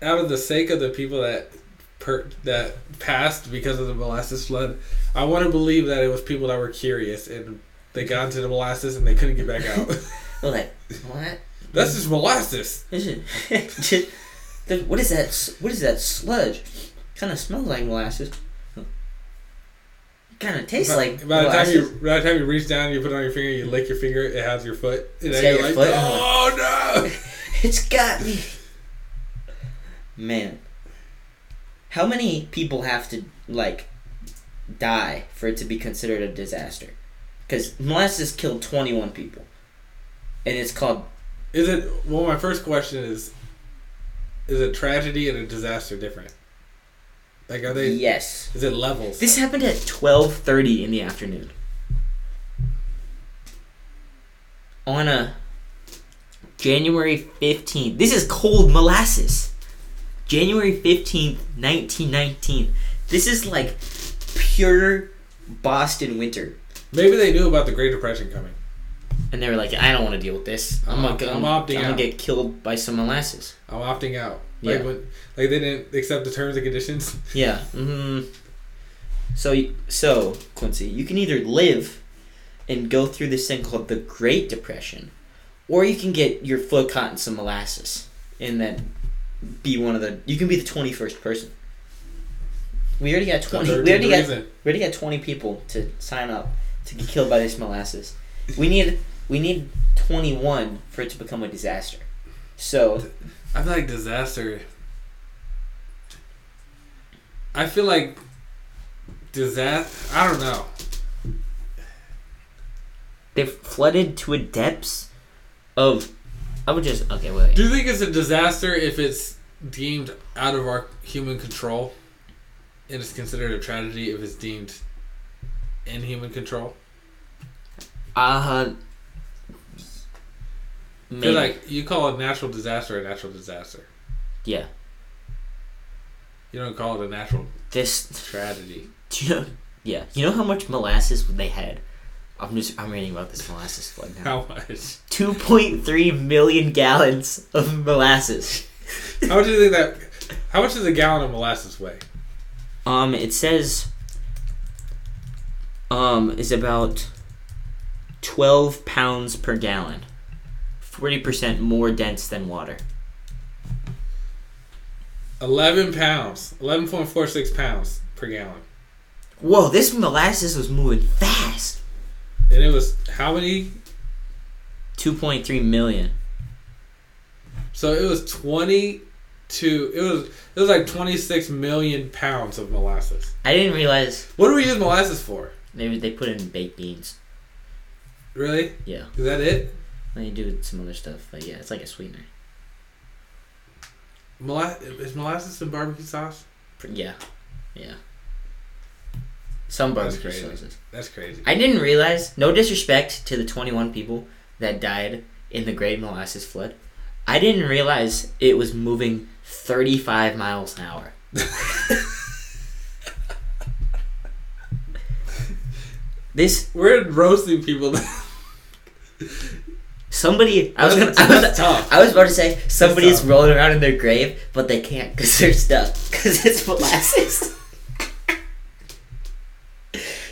out of the sake of the people that per, that passed because of the molasses flood, I want to believe that it was people that were curious and they got into the molasses and they couldn't get back out. Like, "What? That's just molasses. Is it? what is that? What is that sludge? Kind of smells like molasses. Kind of tastes by, like by the time you by the time you reach down, you put it on your finger, you lick your finger, it has your foot, and It's then got you're your like, foot, oh no. It's got me. Man, how many people have to like die for it to be considered a disaster? Because molasses killed twenty-one people, and it's called Is it? Well, my first question is: Is a tragedy and a disaster different? Like, are they? yes. Is it levels? This happened at twelve thirty in the afternoon. On a January fifteenth. This is cold molasses. January fifteenth, nineteen nineteen. This is like pure Boston winter. Maybe they knew about the Great Depression coming. And they were like, I don't want to deal with this. I'm, I'm gonna, I'm I'm, opting gonna out." get killed by some molasses. I'm opting out. Like Yeah. when, like they didn't accept the terms and conditions. Yeah. Mm, so, so Quincy, you can either live and go through this thing called the Great Depression, or you can get your foot caught in some molasses and then be one of the. You can be the twenty first person. We already got twenty. We already got. We already got twenty people to sign up to get killed by this molasses. We need. We need twenty one for it to become a disaster. So I feel like disaster. I feel like disaster. I don't know. They've flooded to a depths of. I would just okay. Wait. wait. Do you think it's a disaster if it's deemed out of our human control, and it's considered a tragedy if it's deemed in human control? Uh Because Maybe. like you call a natural disaster a natural disaster. yeah. You don't call it a natural This. tragedy. Do you know? Yeah. You know how much molasses they had? I'm just. I'm reading about this molasses flood now. How much? Two point three million gallons of molasses. How much do you think that? How much does a gallon of molasses weigh? Um. It says. Um. Is about. Twelve pounds per gallon. Forty percent more dense than water. Eleven pounds. Eleven point four six pounds per gallon. Whoa! This molasses was moving fast. And it was how many? Two point three million. So it was twenty two. It was it was like twenty six million pounds of molasses. I didn't realize What do we use molasses for? maybe they put it in baked beans. Really? Yeah. Is that it? They do some other stuff, but yeah, it's like a sweetener. Mola- is molasses in barbecue sauce? Yeah, yeah. Some That's barbecue crazy. sauces. That's crazy. I didn't realize. No disrespect to the 21 people that died in the Great Molasses Flood. I didn't realize it was moving 35 miles an hour. this We're roasting people. somebody. I was gonna. I was. I was about to say somebody's tough. rolling around in their grave, but they can't because they're stuck because it's molasses.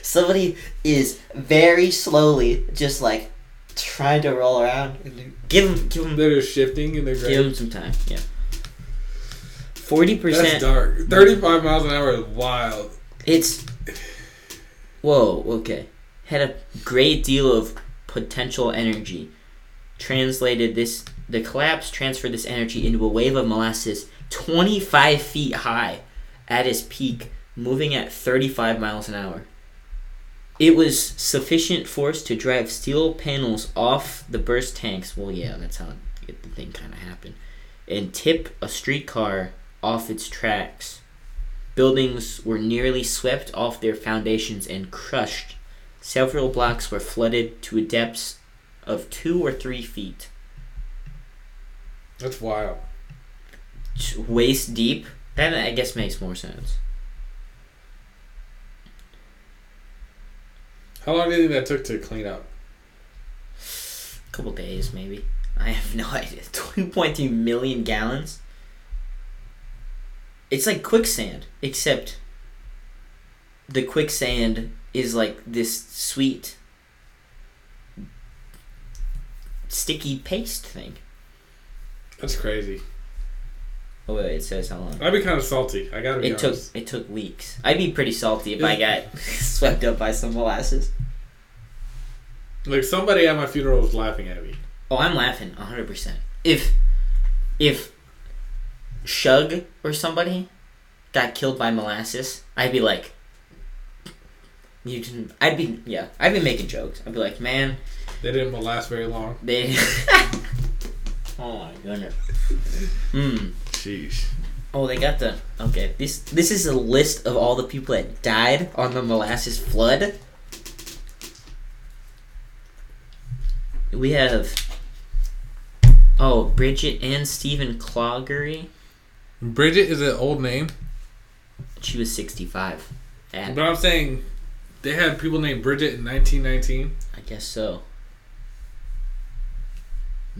Somebody is very slowly just like trying to roll around. Give them, give them, They're just shifting in their grave. give them some time. Yeah. Forty percent. That's dark. Thirty five miles an hour is wild. It's. Whoa. Okay. Had a great deal of potential energy. Translated this. The collapse transferred this energy into a wave of molasses 25 feet high at its peak, moving at 35 miles an hour. It was sufficient force to drive steel panels off the burst tanks. Well, yeah, that's how it, the thing kind of happened. And tip a streetcar off its tracks. Buildings were nearly swept off their foundations and crushed. Several blocks were flooded to a depths of two or three feet, That's wild. waist deep. That I guess makes more sense. How long do you think that took to clean up? A couple days, maybe. I have no idea. 2.3 million gallons? It's like quicksand, except the quicksand is like this sweet, sticky paste thing. That's crazy. Oh, wait, it says how long. I'd be kind of salty. I gotta be It took honest. it took weeks. I'd be pretty salty if I got swept up by some molasses. Like somebody at my funeral was laughing at me. Oh, I'm laughing hundred percent. If if Shug or somebody got killed by molasses, I'd be like, you can. I'd be yeah. I'd be making jokes. I'd be like, man, They didn't last very long. they. oh my goodness. Hmm. Sheesh. Oh, they got the okay. This this is a list of all the people that died on the molasses flood. We have oh Bridget and Stephen Clougherty. Bridget is an old name, She was sixty five. At but I'm saying they had people named Bridget in 1919. I guess so.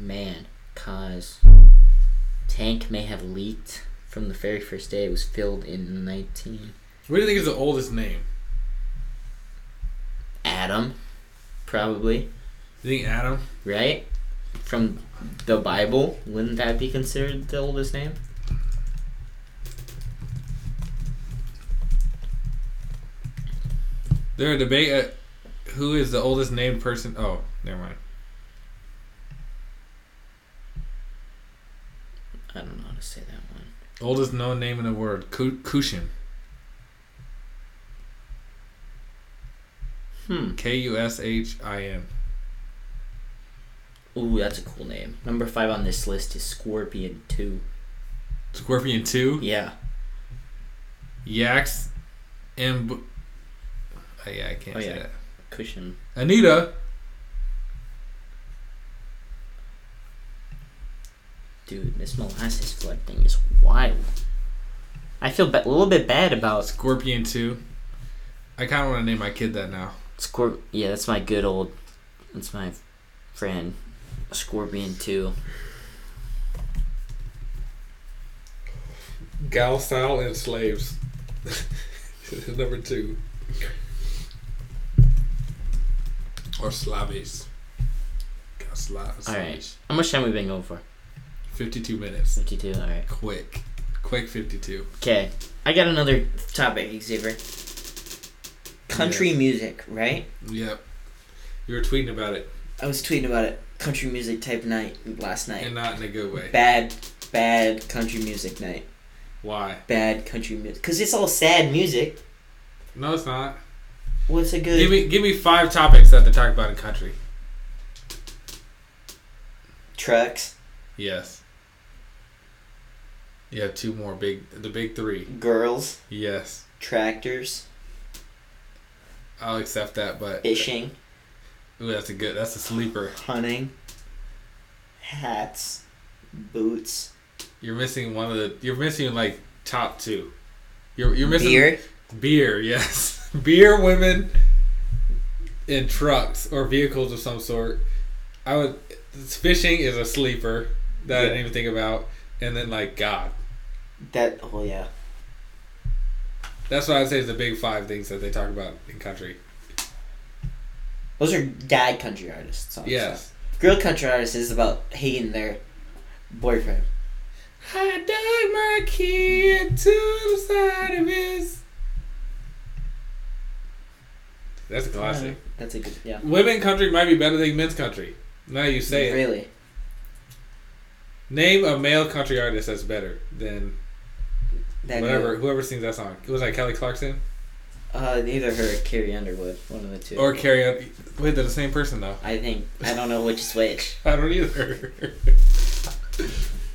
Man, cause tank may have leaked from the very first day. It was filled in nineteen. What do you think is the oldest name? Adam, probably. You think Adam? right? From the Bible, wouldn't that be considered the oldest name? There a debate at who is the oldest named person. Oh, never mind. I don't know how to say that one. Oldest known name in the world, Ku- Kushin. Hmm. K U S H I N. Ooh, that's a cool name. Number five on this list is Scorpion 2. Scorpion two. Yeah. Yaks. And. Oh, yeah, I can't Oh, say yeah. that. Cushion. Anita. Dude, this molasses flood thing is wild. I feel ba- a little bit bad about Scorpion two. I kind of want to name my kid that now. Scorp. Yeah, that's my good old. That's my friend. Scorpion 2. Gal style and slaves. Number two. Or Slavies. Gal Slav- Alright. Slavies. How much time we been going for? 52 minutes. 52, alright. Quick. Quick 52. Okay, I got another topic, Xavier. Country music, right? Yep. You were tweeting about it, I was tweeting about it. Country music type night last night. and not in a good way. Bad, bad country music night. Why? Bad country music. Cause it's all sad music. No, it's not. What's a good? Give me give me five topics that they talk about in country. Trucks, Yes. You have two more big, the big three. girls, Yes, tractors, I'll accept that, but fishing, ooh, that's a good, that's a sleeper. hunting, hats, boots, You're missing one of the, you're missing like top two. You're you're missing beer, Beer, yes, beer, women, in trucks or vehicles of some sort. I would. Fishing is a sleeper that I didn't even think about, and then like God. That, oh yeah. That's what I'd say is the big five things that they talk about in country. Those are dad country artists. songs, Yes. so. Girl country artists is about hating their boyfriend. I dug my kid to the side of his. That's a classic. Uh, that's a good, yeah. Women country might be better than men's country. Now you say it. Really? Name a male country artist that's better than That whatever whoever sings that song. It was that Kelly Clarkson Uh, either her or Carrie Underwood, one of the two. or Carrie? Un- Wait, they're the same person though. I think I don't know which is which. I don't either.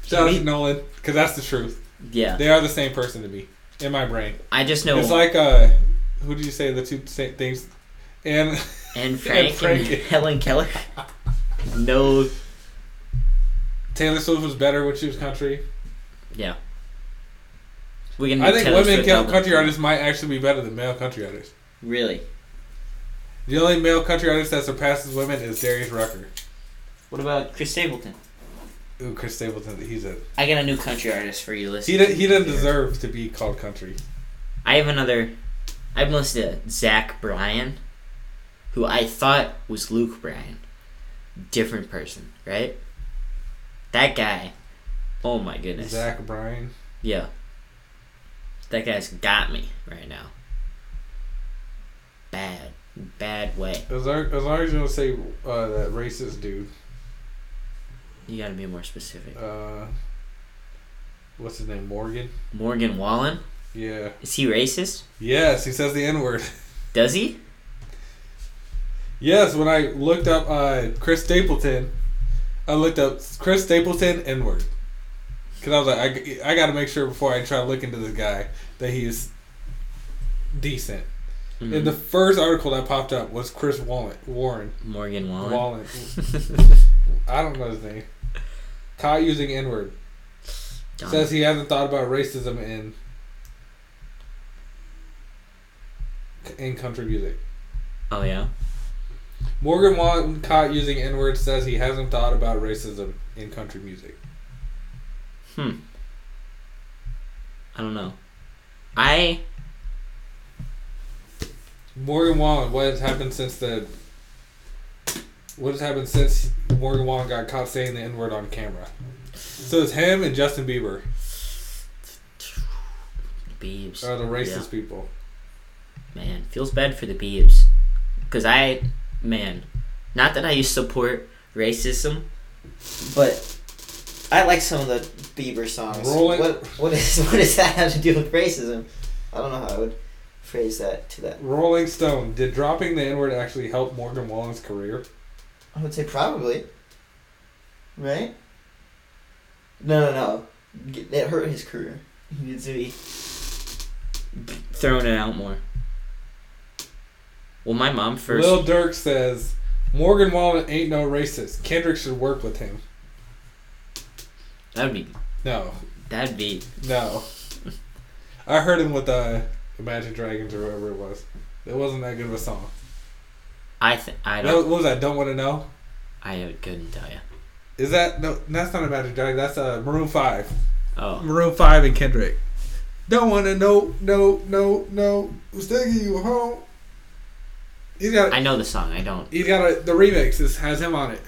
Shout out to Nolan, because that's the truth. yeah, They are the same person to me in my brain. I just know. It's like uh, who did you say the two same things? And and Frank and, Frank. Helen Keller. no. Taylor Swift was better when she was country. Yeah. We can. I think Taylor women Swift count- album. country artists might actually be better than male country artists. Really? The only male country artist that surpasses women is Darius Rucker. What about Chris Stapleton? Ooh, Chris Stapleton. He's a I got a new country artist for you. Listen. he. Did, he doesn't deserve to be called country. I have another. I've listened to Zach Bryan, who I thought was Luke Bryan. Different person, right? That guy. Oh my goodness. Zach Bryan. Yeah. That guy's got me right now. Bad. Bad way. As long as, long as you don't say uh, that racist dude. You gotta be more specific. Uh, what's his name? Morgan. Morgan Wallen? Yeah. Is he racist? Yes, he says the N word. Does he? Yes, when I looked up uh, Chris Stapleton, I looked up Chris Stapleton N word. Because I was like, I, I got to make sure before I try to look into this guy that he's decent. Mm-hmm. And the first article that popped up was Chris Wallen, Warren. Morgan Wallen. Wallen. I don't know his name. Caught using N word. Says he hasn't thought about racism in in country music. oh yeah. Morgan Wallen caught using N word says he hasn't thought about racism in country music. Hmm. I don't know. I Morgan Wallen, what has happened since the what has happened since Morgan Wallen got caught saying the N word on camera? So it's him and Justin Bieber Beebs. are the racist Yeah. people. Man, feels bad for the Beebs. Cause I man, not that I used to support racism, But I like some of the Bieber songs. Rolling- What what is what does that have to do with racism? I don't know how I would phrase that to that. Rolling Stone, did dropping the N word actually help Morgan Wallen's career? I would say probably. Right? No, no, no. It hurt his career. He needs to be. throwing it out more. Well, my mom first. Lil Durk says Morgan Wallen ain't no racist. Kendrick should work with him. That'd be No, that'd be no. I heard him with uh, Imagine Dragons or whoever it was. It wasn't that good of a song. I th- I What don't what was that? Don't want to know. I couldn't tell you. Is that no? That's not Imagine Dragons. That's uh, Maroon Five. Oh, Maroon Five and Kendrick. Don't want to know. No, no, no. Who's taking you home? He's got. I know the song. I don't. He's got a. The remix is, has him on it.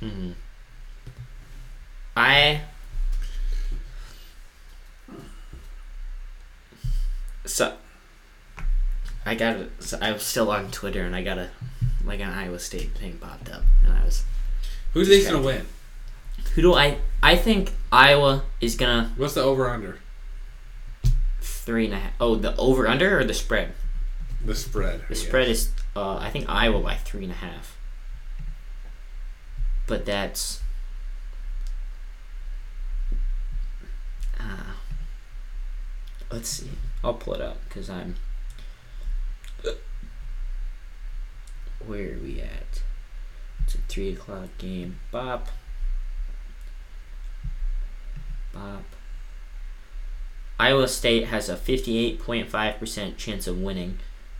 hmm I. So. I got. a- So I was still on Twitter and I got a like an Iowa State thing popped up and I was. Who do think's gonna win? Who do I? I think Iowa is gonna What's the over under? three and a half. Oh, the over under or the spread? The spread. The spread is, uh, I think Iowa by three and a half. But that's. Uh, let's see. I'll pull it up because I'm. Where are we at? It's a three o'clock game. Bop. Bop. Iowa State has a 58.5% chance of winning,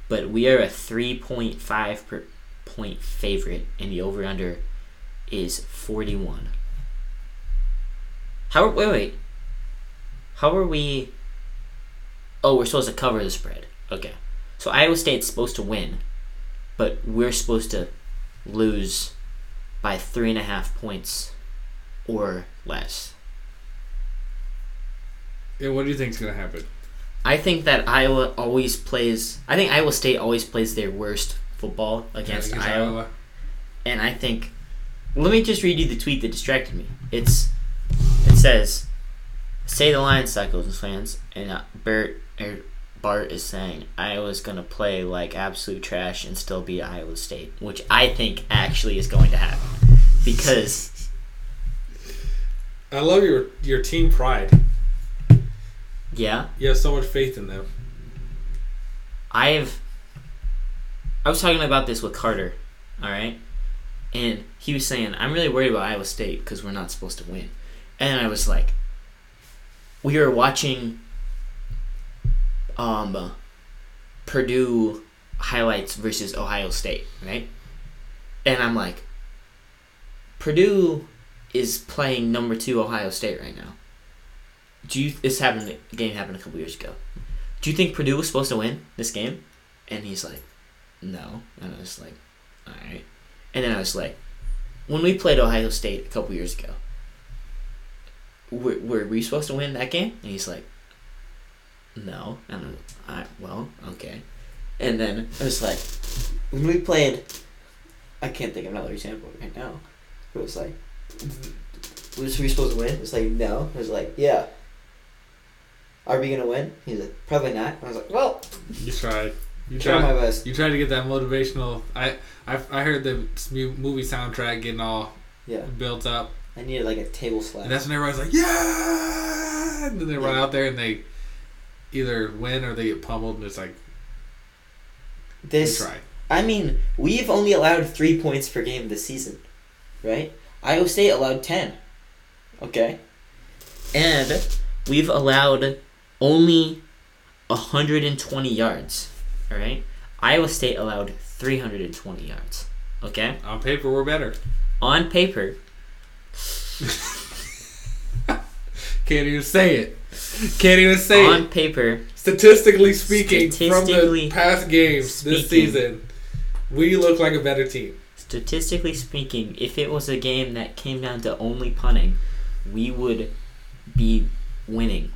but we are a 3.5 per point favorite, and the over under is 41. How wait wait. How are we? Oh, we're supposed to cover the spread. Okay, so Iowa State's supposed to win, but we're supposed to lose by three and a half points or less. Yeah, what do you think's gonna happen? I think that Iowa always plays. I think Iowa State always plays their worst football against Against Iowa. And I think, let me just read you the tweet that distracted me. It's, it says, "Say the Lion Cycles fans," and uh, Bert er, Bart is saying Iowa's gonna play like absolute trash and still beat Iowa State, which I think actually is going to happen because I love your your team pride. yeah, You have so much faith in them. I've I was talking about this with Carter, all right? and he was saying, "I'm really worried about Iowa State because we're not supposed to win," and I was like, "We were watching, um, Purdue highlights versus Ohio State, right?" And I'm like, Purdue is playing number two Ohio State right now. Do you this happened the game happened a couple years ago. Do you think Purdue was supposed to win this game? And he's like, No. And I was like, Alright. And then I was like, when we played Ohio State a couple years ago, were, were we supposed to win that game? And he's like, No. And I'm I well, okay. And then I was like, When we played, I can't think of another example right now. It was like, was we supposed to win? It's like no. It was like yeah. Are we gonna win? He's like probably not. I was like well, You tried. You tried my best. You tried to get that motivational. I I, I heard the movie soundtrack getting all Yeah, built up, I needed like a table slap. and that's when everybody's like, "Yeah!" And then they run out there and they either win or they get pummeled, and it's like, This try. I mean, we've only allowed three points per game this season, right? Iowa State allowed ten. Okay. and we've allowed only 120 yards. All right. Iowa State allowed 320 yards. Okay. On paper, we're better. On paper, Can't even say it. Can't even say on it. On paper, Statistically speaking, Statistically from the past games this season, we look like a better team. statistically speaking, if it was a game that came down to only punting, we would be winning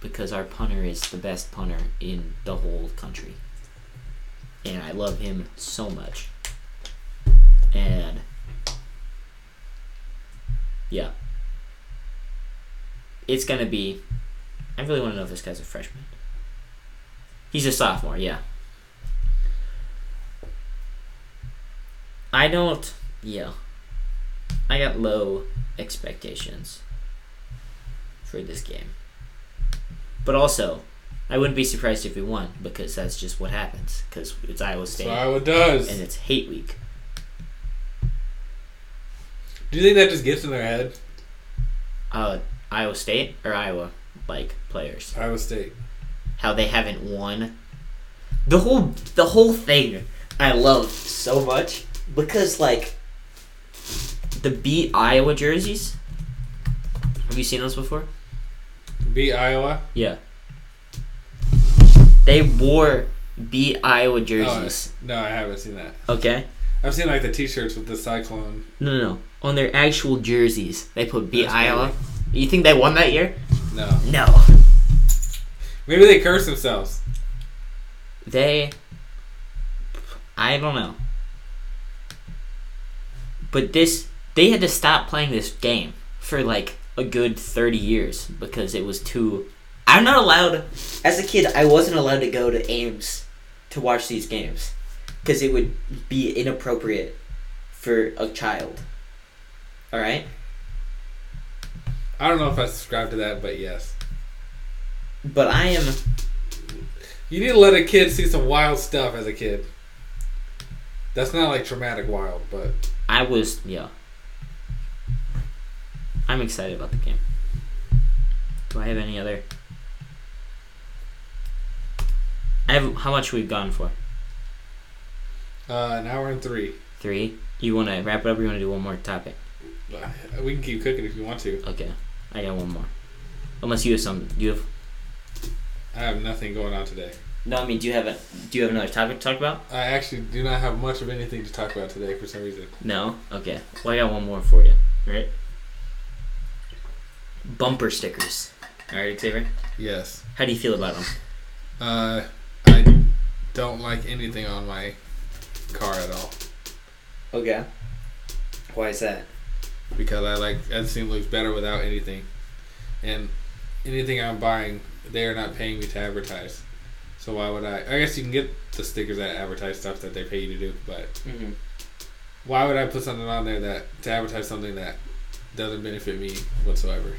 because our punter is the best punter in the whole country. And I love him so much. And yeah. It's going to be I really want to know if this guy's a freshman. He's a sophomore, yeah. I don't. Yeah. I got low expectations for this game. But also, I wouldn't be surprised if we won because that's just what happens. Because it's Iowa State So Iowa does. and it's hate week. Do you think that just gets in their head? Uh, Iowa State or Iowa like players Iowa State. how they haven't won. The whole the whole thing I love So much because like the beat Iowa jerseys. Have you seen those before? Beat Iowa. Yeah. They wore beat Iowa Oh, jerseys. no, I haven't seen that. Okay. I've seen like the T-shirts with the cyclone. No, no, no. On their actual jerseys, they put beat That's Iowa. You think they won that year? No, No. maybe they curse themselves. They. I don't know. But this. They had to stop playing this game for like a good 30 years because it was too. I'm not allowed. as a kid, I wasn't allowed to go to Ames to watch these games because it would be inappropriate for a child. All right. I don't know if I subscribe to that, but yes. But I am You need to let a kid see some wild stuff as a kid. That's not like traumatic wild, but I was. Yeah. I'm excited about the game. Do I have any other. I have. How much we've gone for? Uh, an hour and three. Three? You want to wrap it up or you want to do one more topic? Uh, We can keep cooking if you want to. Okay. I got one more. Unless you have some. Do you have. I have nothing going on today. No, I mean, do you have a. Do you have another topic to talk about? I actually do not have much of anything to talk about today for some reason. No? Okay. Well, I got one more for you. Right? Bumper stickers. Alright, Xavier? Yes. How do you feel about them? Uh, I don't like anything on my car at all okay. Why is that? because I like everything looks better without anything, and anything I'm buying, they are not paying me to advertise. So why would I? I guess you can get the stickers that advertise stuff that they pay you to do, but Mm-hmm. why would I put something on there that to advertise something that doesn't benefit me whatsoever?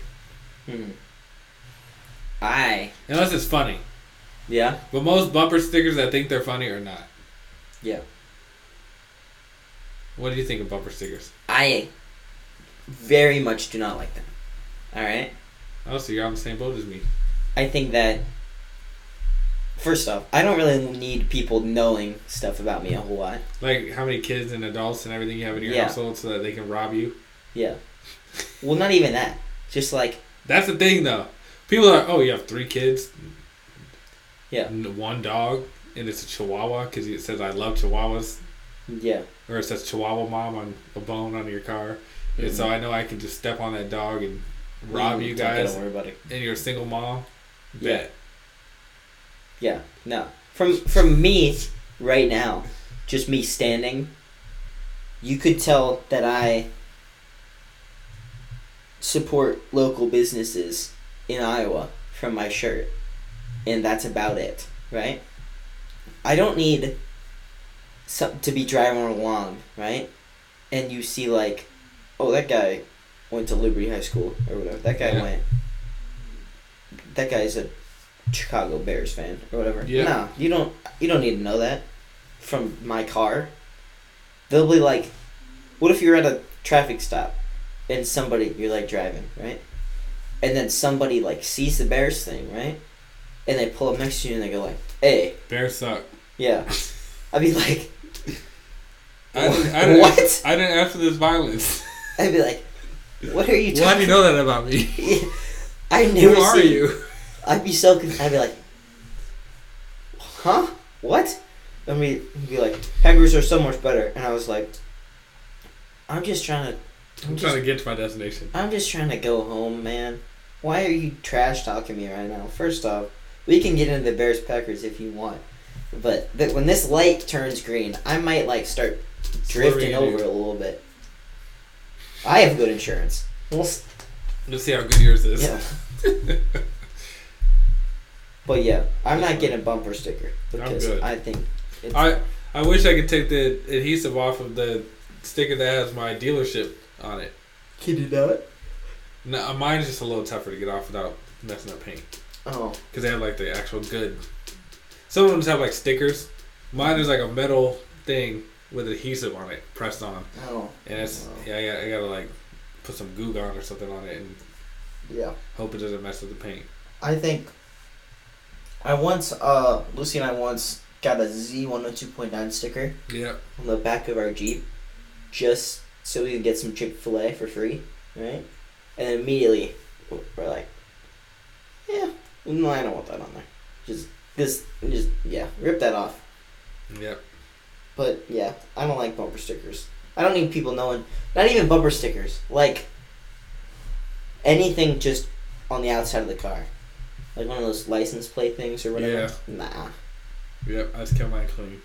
Hmm. I Unless it's funny. yeah. But most bumper stickers that think they're funny are not. Yeah. What do you think of bumper stickers? I very much do not like them. All right. Oh, so you're on the same boat as me. I think that first off, I don't really need people knowing stuff about me a whole lot. Like how many kids and adults and everything you have in your Yeah. household so that they can rob you. Yeah. Well, not even that. Just like That's the thing, though. People are, oh, you have three kids. Yeah. One dog, and it's a Chihuahua because it says I love Chihuahuas, yeah. Or it says Chihuahua Mom on a bone under your car, and so mm-hmm. I know I can just step on that dog and rob you Don't- Don't guys, worry about it. and you're a single mom. Yeah. Bet. Yeah. No. From from me right now, just me standing, you could tell that I support local businesses in Iowa from my shirt. And that's about it, right? I don't need some to be driving along, right? And you see like, oh that guy went to Liberty High School or whatever. That guy Yeah. went that guy's a Chicago Bears fan or whatever. Yeah. No, you don't you don't need to know that from my car. They'll be like, what if you're at a traffic stop and somebody you're like driving right, and then somebody like sees the Bears thing right, and they pull up next to you and they go like, hey, Bears suck. yeah, I'd be like, I didn't, I didn't, What? I didn't ask for this violence. I'd be like, what are you? Telling? Why do you talking know that about me? I never Who are see- you? I'd be so confused. I'd be like, huh? What? I mean, he'd be like, Packers are so much better. And I was like, I'm just trying to. I'm I'm trying to get to my destination. I'm just trying to go home, man. Why are you trash talking me right now? First off, we can get into the Bears Packers if you want. But th- when this light turns green, I might like start drifting Swerving over into a little bit. I have good insurance. We'll s- Let's see how good yours is. yeah. But yeah, I'm not getting a bumper sticker because good. I think it's, I I wish I could take the adhesive off of the sticker that has my dealership on it. can you do it? No, mine's just a little tougher to get off without messing up paint Oh, because they have like the actual good. Some of them just have like stickers. Mine is like a metal thing with adhesive on it pressed on, oh, and it's Wow. yeah I gotta, I gotta like put some goo gone or something on it and yeah. hope it doesn't mess with the paint. I think I once, uh, Lucy and I once got a Z102.9 sticker Yeah. on the back of our Jeep just so we could get some Chick fil A for free, right? And then immediately we're like, yeah, no, I don't want that on there. Just, this, just, yeah, rip that off. Yep. But yeah, I don't like bumper stickers. I don't need people knowing. Not even bumper stickers. Like anything just on the outside of the car, like one of those license plate things or whatever. Yeah. Nah. Yep. I just kept mine clean.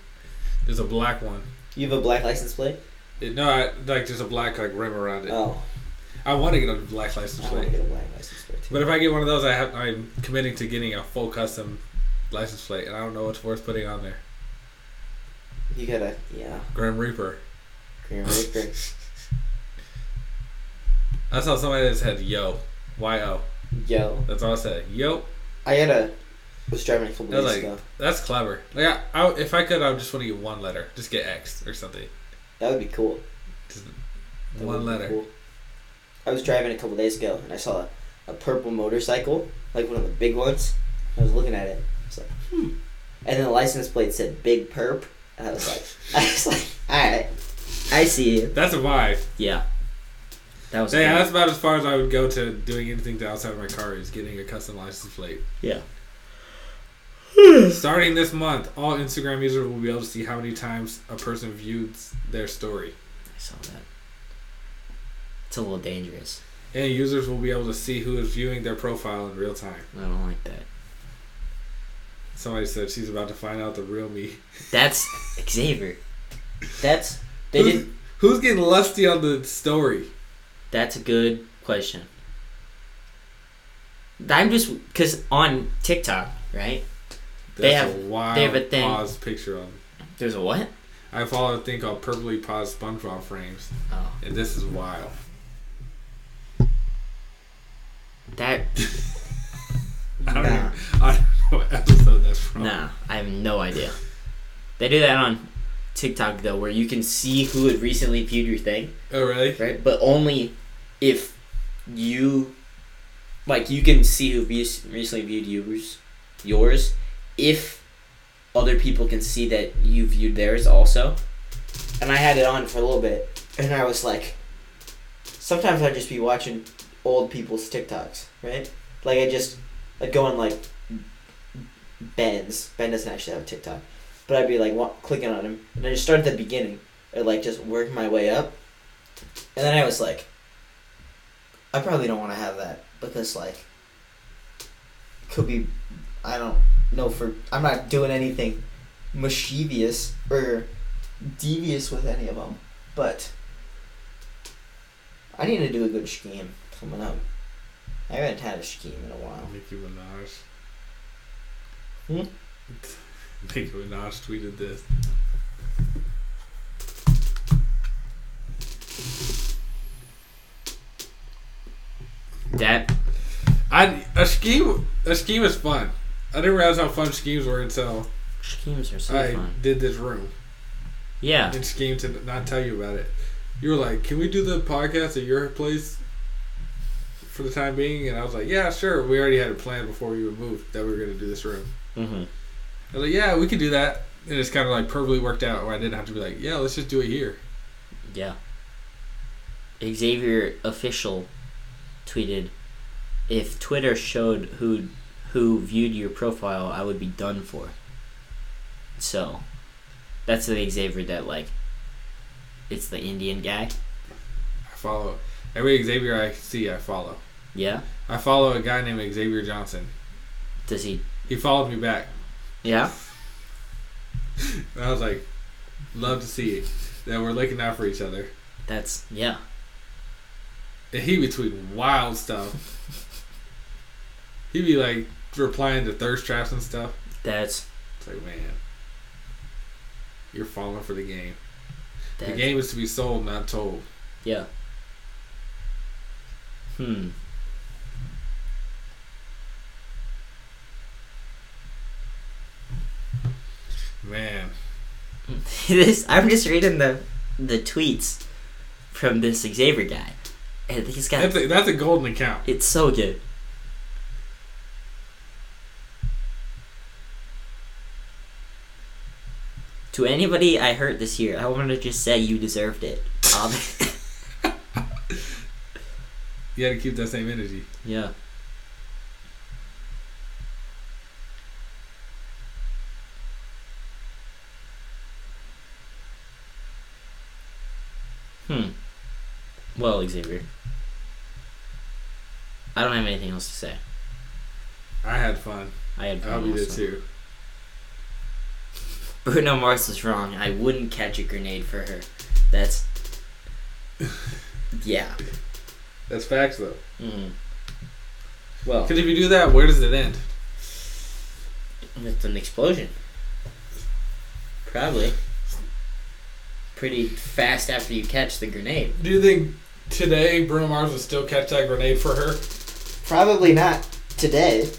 There's a black one. You have a black license plate? It, no, I, like there's a black like rim around it. Oh, I want to get a black license I want plate. to get a black license plate too. But if I get one of those, I have I'm committing to getting a full custom license plate, and I don't know what's worth putting on there. You gotta, yeah, Grim Reaper. Green Reaper. I saw somebody that said "Yo," Y O. Yo, That's all I said. Yo, I had a was driving a couple days like- ago. that's clever. Like I, I, if I could, I would just want to get one letter. Just get X or something. That would be cool. Just That one letter. cool. I was driving a couple days ago and I saw a, a purple motorcycle, like one of the big ones. I was looking at it. Was like, hmm. And then the license plate said Big Perp. And I was like, I was like, alright. I see you. That's a vibe. Yeah. That was Yeah, that's about as far as I would go to doing anything to outside of my car is getting a custom license plate. Yeah. Starting this month, all Instagram users will be able to see how many times a person viewed their story. I saw that. It's a little dangerous. And users will be able to see who is viewing their profile in real time. I don't like that. Somebody said she's about to find out the real me. That's Xavier. That's they who's, did who's getting lusty on the story? That's a good question. I'm just because on TikTok, right? That's They have- a wild they have a thing- pause picture on. There's a what? I follow a thing called Purpley Paused SpongeBob Frames, Oh, and this is wild. that. I don't, Nah. even, I don't know what episode that's from. Nah, I have no idea. They do that on TikTok though, where you can see who had recently viewed your thing, Oh really? right? But only if you, like, you can see who recently viewed yours, yours, if other people can see that you viewed theirs also. and I had it on for a little bit, and I was like, sometimes I'd just be watching old people's TikToks, right? Like I just, I'd go on like Ben's. Ben doesn't actually have a TikTok, but I'd be like wa- clicking on him, and I just started at the beginning, and like just work my way up, and then I was like, I probably don't want to have that because like, could be, I don't know for I'm not doing anything mischievous or devious with any of them, but I need to do a good scheme coming up. I haven't had a scheme in a while. Nicki Minaj. Hmm? Nicki Minaj tweeted this. That I a scheme a scheme is fun. I didn't realize how fun schemes were until schemes are so I fun. did this room Yeah. and schemed to not tell you about it. You were like, "Can we do the podcast at your place for the time being?" And I was like, "Yeah, sure." We already had a plan before we would move that we were going to do this room. Mm-hmm. I was like, "Yeah, we could do that." And it's kind of like perfectly worked out. Where I didn't have to be like, "Yeah, let's just do it here." Yeah. Xavier official tweeted, "If Twitter showed who who viewed your profile, I would be done for." So, that's the Xavier that like. It's the Indian guy. I follow every Xavier I see. I follow. Yeah. I follow a guy named Xavier Johnson. Does he? He followed me back. Yeah. And I was like, love to see it. That we're looking out for each other. That's yeah. And he be tweeting wild stuff. he be like replying to thirst traps and stuff. That's It's like, man, you're falling for the game. that's The game is to be sold, not told. yeah. Hmm. Man, this I'm just reading the the tweets from this Xavier guy, and he's got that's a, that's a golden account. It's so good. To anybody I hurt this year, I want to just say you deserved it. Um, You got to keep that same energy. yeah. Hmm. Well, Xavier. I don't have anything else to say. I had fun. I had I fun hope you did too. Bruno Mars was wrong. I wouldn't catch a grenade for her. That's yeah. That's facts though. Mm. Well, Because if you do that, where does it end? it's an explosion. Probably. Pretty fast after you catch the grenade. Do you think today Bruno Mars would still catch that grenade for her? Probably not today.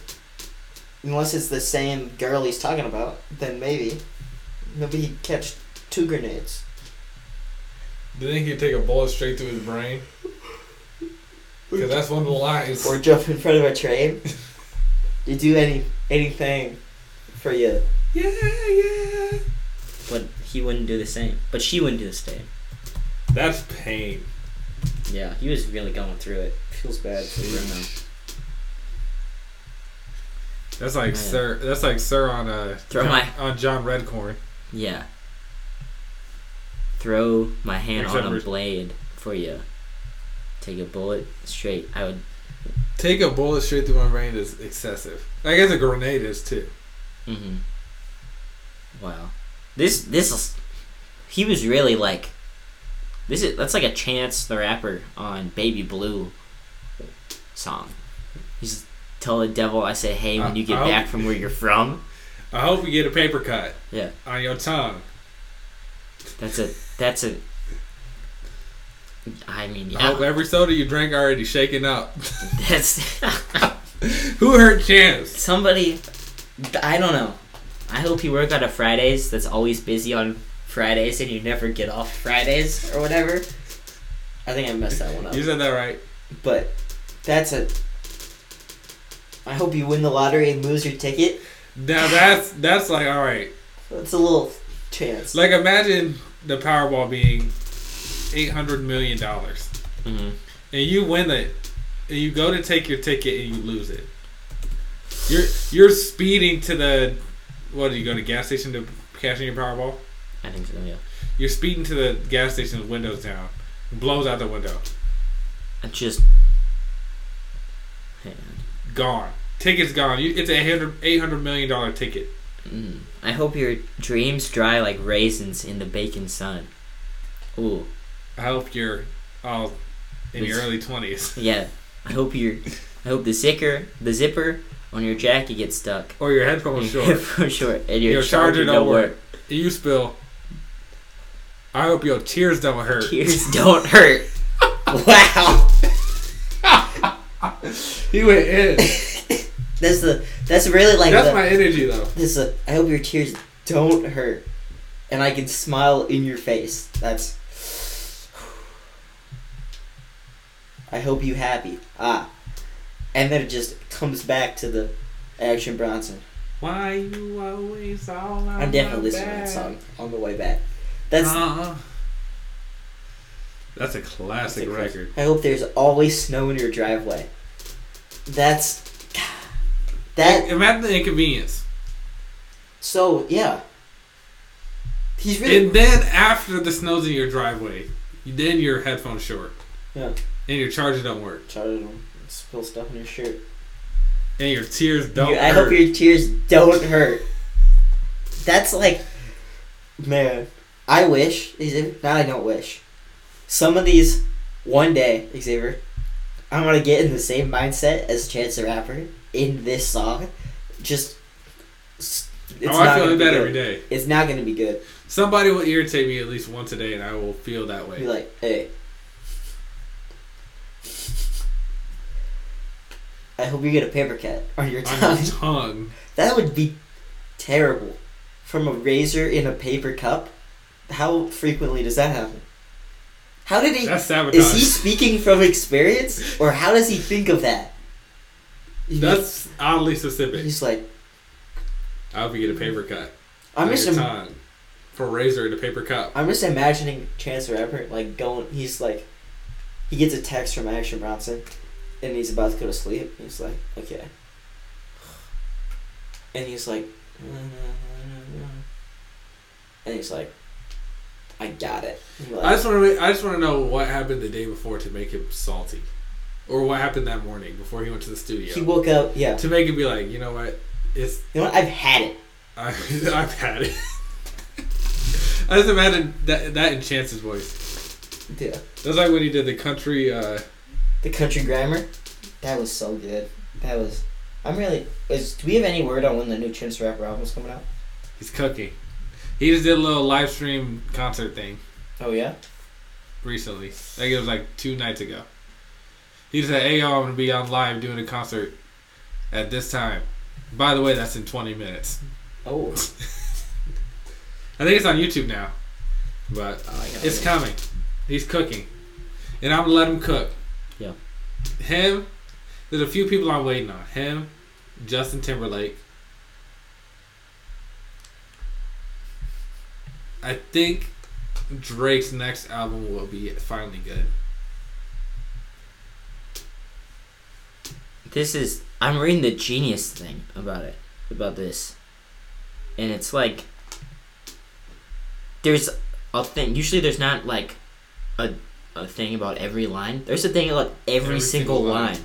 Unless it's the same girl he's talking about, then maybe. Maybe he'd catch two grenades. Do you think he'd take a bullet straight through his brain? Because that's one of the lines. Or jump in front of a train. you do any anything for you. Yeah, yeah. But he wouldn't do the same. But she wouldn't do the same. That's pain. Yeah, he was really going through it. Feels bad for Bruno. That's like Man. Sir. That's like Sir on uh Throw John, my- on John Redcorn. Yeah. Throw my hand Except on a for- blade for you. Take a bullet straight. I would. Take a bullet straight through my brain is excessive. I guess a grenade is too. hmm Wow. This this is. He was really like. This is that's like a Chance the Rapper on Baby Blue song. He's tell the devil I say hey when you get back from where you're from. I hope you get a paper cut. Yeah. On your tongue. That's a that's a. I mean, I hope yeah, every soda you drink already shaken up. that's Who hurt Chance? somebody. I don't know. I hope he worked out of Fridays. That's always busy on Fridays and you never get off Fridays or whatever. I think I messed that one up. You said that right. But that's a. I hope you win the lottery and lose your ticket. Now that's that's like all right. That's a little chance. Like imagine the Powerball being eight hundred million dollars, hmm and you win it, and you go to take your ticket and you lose it. You're you're speeding to the what? Do you go to gas station to cash in your Powerball? I think so. Yeah. You're speeding to the gas station, windows down, blows out the window, I just. On. gone. Ticket's gone. You, it's a 800 $800 million ticket. Mm. I hope your dreams dry like raisins in the baking sun. Ooh, I hope you're all in your early twenties, yeah. I hope your, I hope the zicker, the zipper on your jacket gets stuck. or your headphones short. For sure. And your, Your charger, don't work. You spill. I hope your tears don't hurt. Tears don't hurt. wow. He went in. That's the. That's really like That's the. my energy though. This is I hope your tears don't hurt, and I can smile in your face. That's. I hope you happy. Ah, and then it just comes back to the Action Bronson. Why you always all on I'm definitely listening to that song on the way back. That's Uh-huh. That's a classic That's a record. I hope there's always snow in your driveway. That's that. Imagine the inconvenience. So yeah, he's really And then after the snow's in your driveway, then your headphones short. Yeah. And your charger don't work. Charlie don't spill stuff in your shirt. And your tears don't You- I hurt. hope your tears don't hurt. That's like, man. I wish. Xavier- Now I don't wish. Some of these, one day, Xavier, I'm gonna get in the same mindset as Chance the Rapper in this song. Just, it's oh, I not feel like that good. every day. It's not gonna be good. Somebody will irritate me at least once a day, and I will feel that way. Be like, hey. I hope you get a paper cut on your On your tongue. That would be terrible. From a razor in a paper cup? How frequently does that happen? How did he. That's sabotage. Is he speaking from experience? Or how does he think of that? Know, That's oddly specific. He's like, I hope you get a paper cut. I'm just, im- tongue. For razor in a paper cup. I'm just imagining Chance the Rapper, like, going. He's like. He gets a text from Action Bronson, and he's about to go to sleep. He's like, okay. And he's like, and he's like, I got it. Like, I just want to. I just want to know what happened the day before to make him salty, or what happened that morning before he went to the studio he woke up, yeah. to make him be like, you know what, it's You know what? I've had it. I, I've had it. I just imagine that that in Chance's voice. Yeah. That's like when he did the country. Uh, The country grammar. That was so good. That was. I'm really. Is do we have any word on when the new Chance Rapper album's coming out? he's cooking. He just did a little live stream concert thing Oh yeah. recently. I think it was like two nights ago. He just said, "Hey y'all, I'm gonna be on live doing a concert at this time." By the way, that's in 20 minutes. Oh. I think it's on YouTube now, but Oh, it's it. coming. He's cooking, and I'm gonna let him cook. Yeah. Him. There's a few people I'm waiting on. Him, Justin Timberlake. I think Drake's next album will be finally good. This is I'm reading the genius thing about it about this, and it's like there's a thing. Usually, there's not like a a thing about every line. There's a thing about every, Every single, single line. line.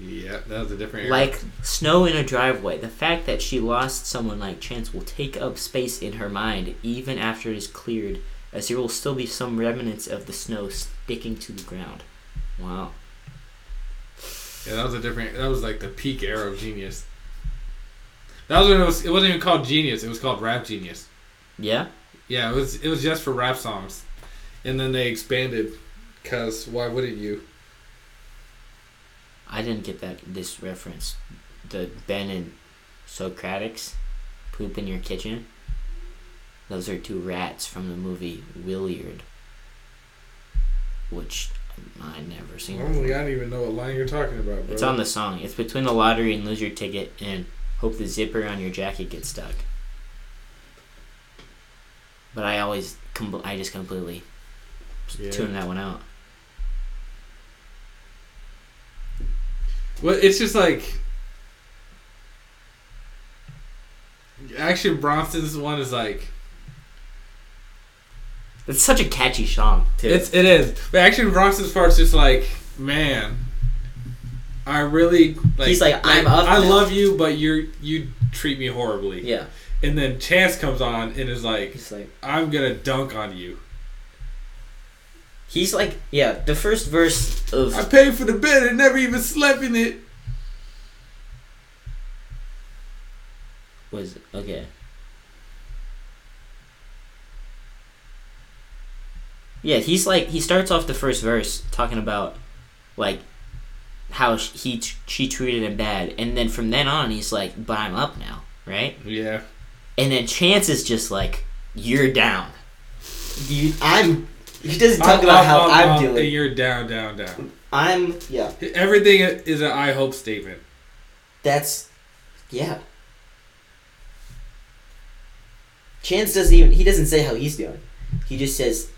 Yeah, that was a different era. Like snow in a driveway. The fact that she lost someone like Chance will take up space in her mind even after it is cleared, as there will still be some remnants of the snow sticking to the ground. Wow. Yeah, that was a different. That was like the peak era of genius. That was when it was. It wasn't even called genius. It was called rap genius. Yeah. Yeah, it was. It was just for rap songs, and then they expanded. Cause why wouldn't you? I didn't get that this reference. The Ben and Socratics poop in your kitchen. Those are two rats from the movie Williard, which I never seen. Oh, Normally, before. I don't even know what line you're talking about, bro. It's on the song. It's between the lottery and lose your ticket and hope the zipper on your jacket gets stuck. But I always, com- I just completely Yeah. tune that one out. Well, it's just like. Actually, Bronson's one is like It's such a catchy song too. it's it is, but Action Bronson's part's just like man, I really like. He's like, "I'm up I now." love you, but you're you treat me horribly. yeah. And then Chance comes on and is like, He's like, I'm gonna dunk on you. He's like, yeah. The first verse of I paid for the bed and never even slept in it. was okay. Yeah, he's like he starts off the first verse talking about like how he she treated him bad, and then from then on he's like, "But I'm up now, right?" Yeah. And then Chance is just like, "You're down." You, I'm. He doesn't talk about how I'm, up, doing. You're down, down, down. I'm. Yeah. Everything is an I hope statement. That's. Yeah. Chance doesn't even. He doesn't say how he's doing. He just says.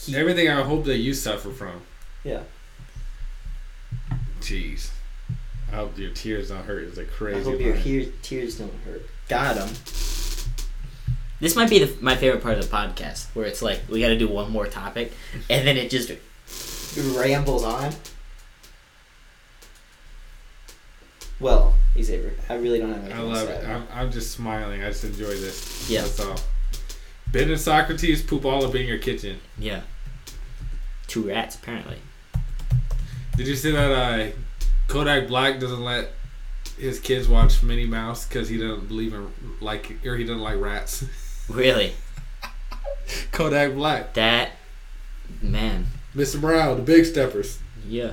He, Everything I hope that you suffer from. Yeah. Jeez. I hope your tears don't hurt. It's a crazy. I hope your hear, tears don't hurt. Got him. This might be the, my favorite part of the podcast, where it's like we got to do one more topic, and then it just rambles on. Well, Xavier, I really don't have anything I to love say. it. I'm, I'm just smiling. I just enjoy this. Yeah. That's all. Ben and Socrates poop all up in your kitchen. yeah. Two rats apparently. Did you see that uh, Kodak Black doesn't let his kids watch Minnie Mouse because he doesn't believe in like or he doesn't like rats? Really, Kodak Black, that man. Mr. Brown, the Big Steppers. Yeah,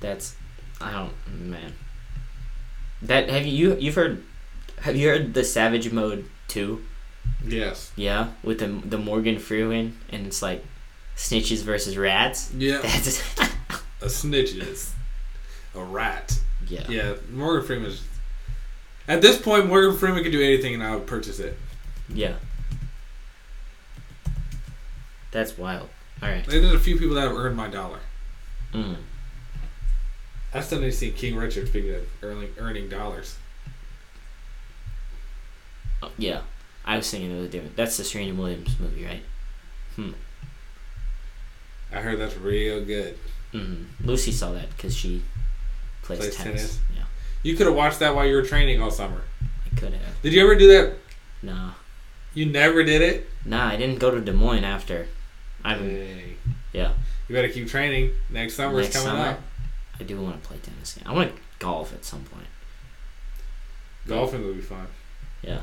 that's I don't man. That have you you've heard have you heard the Savage Mode two? Yes. Yeah, with the the Morgan Freeman and it's like snitches versus rats. Yeah. That's A snitch is a rat. yeah. Yeah. Morgan Freeman's. At this point, Morgan Freeman could do anything, and I would purchase it. Yeah. That's wild. All right. There's a few people that have earned my dollar. Mm. I still need to see King Richard speaking of earning earning dollars. Oh, yeah, I was thinking it was different. That's the Serena Williams movie, right? Hmm. I heard that's real good. Mm. Lucy saw that because she plays, Plays tennis. tennis? Yeah, You could have watched that while you were training all summer. I could have. Did you ever do that? Nah, You never did it. nah, I didn't go to Des Moines after. I Hey. yeah. You better keep training. Next summer is Next coming summer? up. I do want to play tennis again. I want to golf at some point. Golfing will be fun. Yeah.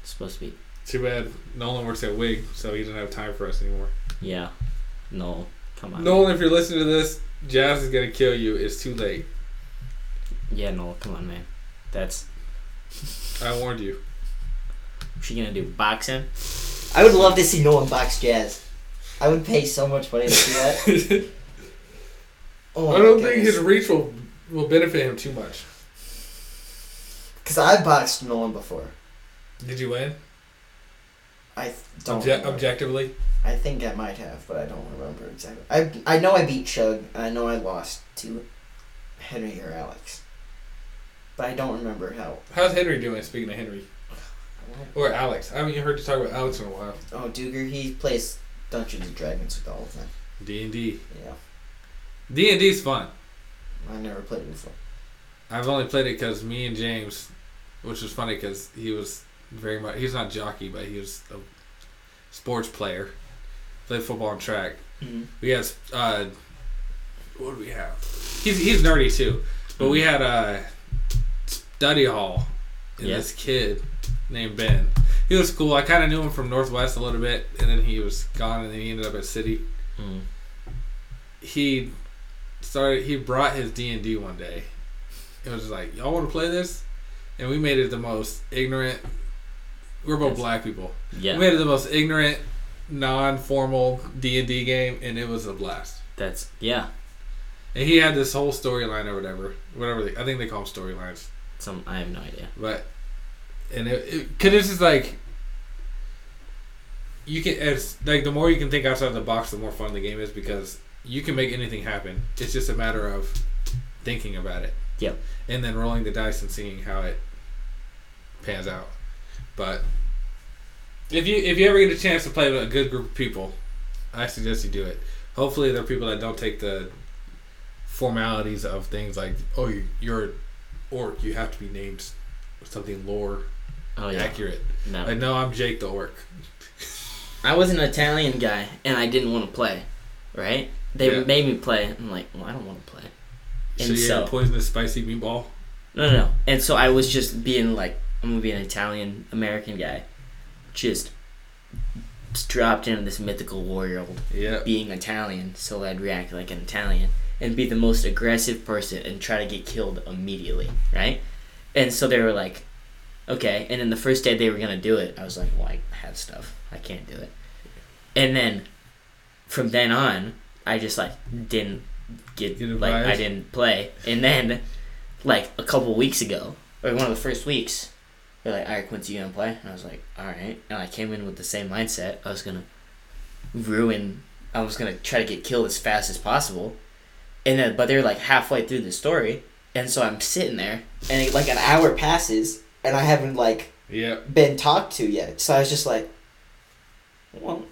It's supposed to be. Too bad Nolan works at Wig, so he doesn't have time for us anymore. Yeah. No, come on. Nolan, if you're listening to this, Jazz is gonna kill you. It's too late. Yeah, no, come on, man. That's. I warned you. What's she gonna do? Boxing? I would love to see Nolan box jazz. I would pay so much money to see that. Oh I don't think his reach will will benefit him too much. Because I've boxed Nolan before. Did you win? I don't. Obje- objectively, I think I might have, but I don't remember exactly. I I know I beat Chug, and I know I lost to Henry or Alex, but I don't remember how. how's Henry doing? Speaking of Henry or Alex, I haven't heard you talk about Alex in a while. Oh, Duger, he plays Dungeons and Dragons with all of them. D and D. Yeah, D and D's fun. I never played it before. I've only played it because me and James, which was funny because he was very much he's not jockey, but he was a sports player. Played football and track. Mm-hmm. We had uh, what do we have? He's he's nerdy too, but we had a study hall. And Yeah. this kid named Ben. He was cool. I kind of knew him from Northwest a little bit, and then he was gone, and then he ended up at City. Mm. He started. He brought his D and D one day. It was just like, y'all want to play this, and we made it the most ignorant, We're both black people. Yeah, We made it the most ignorant, non-formal D and D game, and it was a blast. that's yeah. And he had this whole storyline or whatever, whatever. They, I think they call them storylines. Some I have no idea. But and it, it cause it's just like you can it's like the more you can think outside the box, the more fun the game is because you can make anything happen. It's just a matter of thinking about it. Yep. And then rolling the dice and seeing how it pans out. But if you if you ever get a chance to play with a good group of people, I suggest you do it. Hopefully, they're people that don't take the formalities of things like, oh, you- you're orc, you have to be named something lore Oh yeah, accurate. no. Like, no, I'm Jake the orc. I was an Italian guy and I didn't want to play. Right? They Yeah. made me play. I'm like, well, I don't want to play. So And so- a poisonous spicy meatball. No, no, no. And so I was just being like, I'm gonna be an Italian American guy, just dropped into this mythical world, Yeah. being Italian, so I'd react like an Italian and be the most aggressive person and try to get killed immediately, right? And so they were like, okay. And then the first day they were gonna do it, I was like, well, I have stuff, I can't do it. And then from then on, I just like didn't get Get like I didn't play. And then like a couple weeks ago, or one of the first weeks, they're like, "All right, Quincy, you gonna play?" And I was like, "All right." And I came in with the same mindset. I was gonna ruin. I was gonna try to get killed as fast as possible. And then, but they're like halfway through the story, and so I'm sitting there, And like an hour passes, and I haven't like Yeah. been talked to yet. So I was just like, well,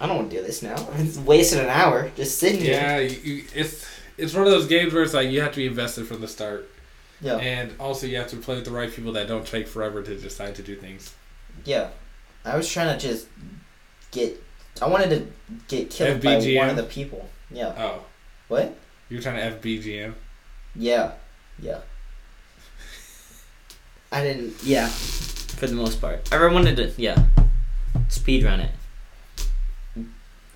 I don't want to do this now. It's wasted an hour just sitting here. Yeah. You, you, it's it's one of those games where it's like you have to be invested from the start, Yeah. and also you have to play with the right people that don't take forever to decide to do things. Yeah. I was trying to just get. I wanted to get killed by one of the people. Yeah. Oh, What? you're trying to FBGM. Yeah. Yeah. I didn't. Yeah. for the most part. I wanted to, yeah, speed run it.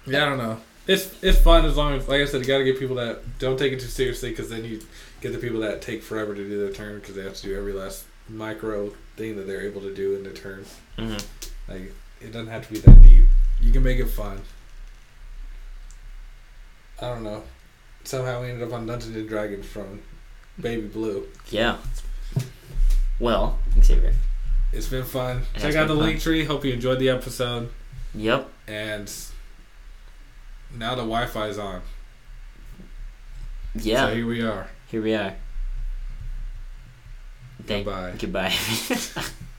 Yeah, I don't know. It's it's fun as long as, like I said, you got to get people that don't take it too seriously because then you get the people that take forever to do their turn because they have to do every last micro thing that they're able to do in their turn. Mm-hmm. Like it doesn't have to be that deep. You can make it fun. I don't know. Somehow we ended up on Dungeons and Dragons from Baby Blue. Yeah. Well, Xavier. It's been fun. It Check out the fun. link tree. Hope you enjoyed the episode. Yep. And now the Wi-Fi's on. Yeah. So here we are. Here we are. Thank. Bye. Goodbye.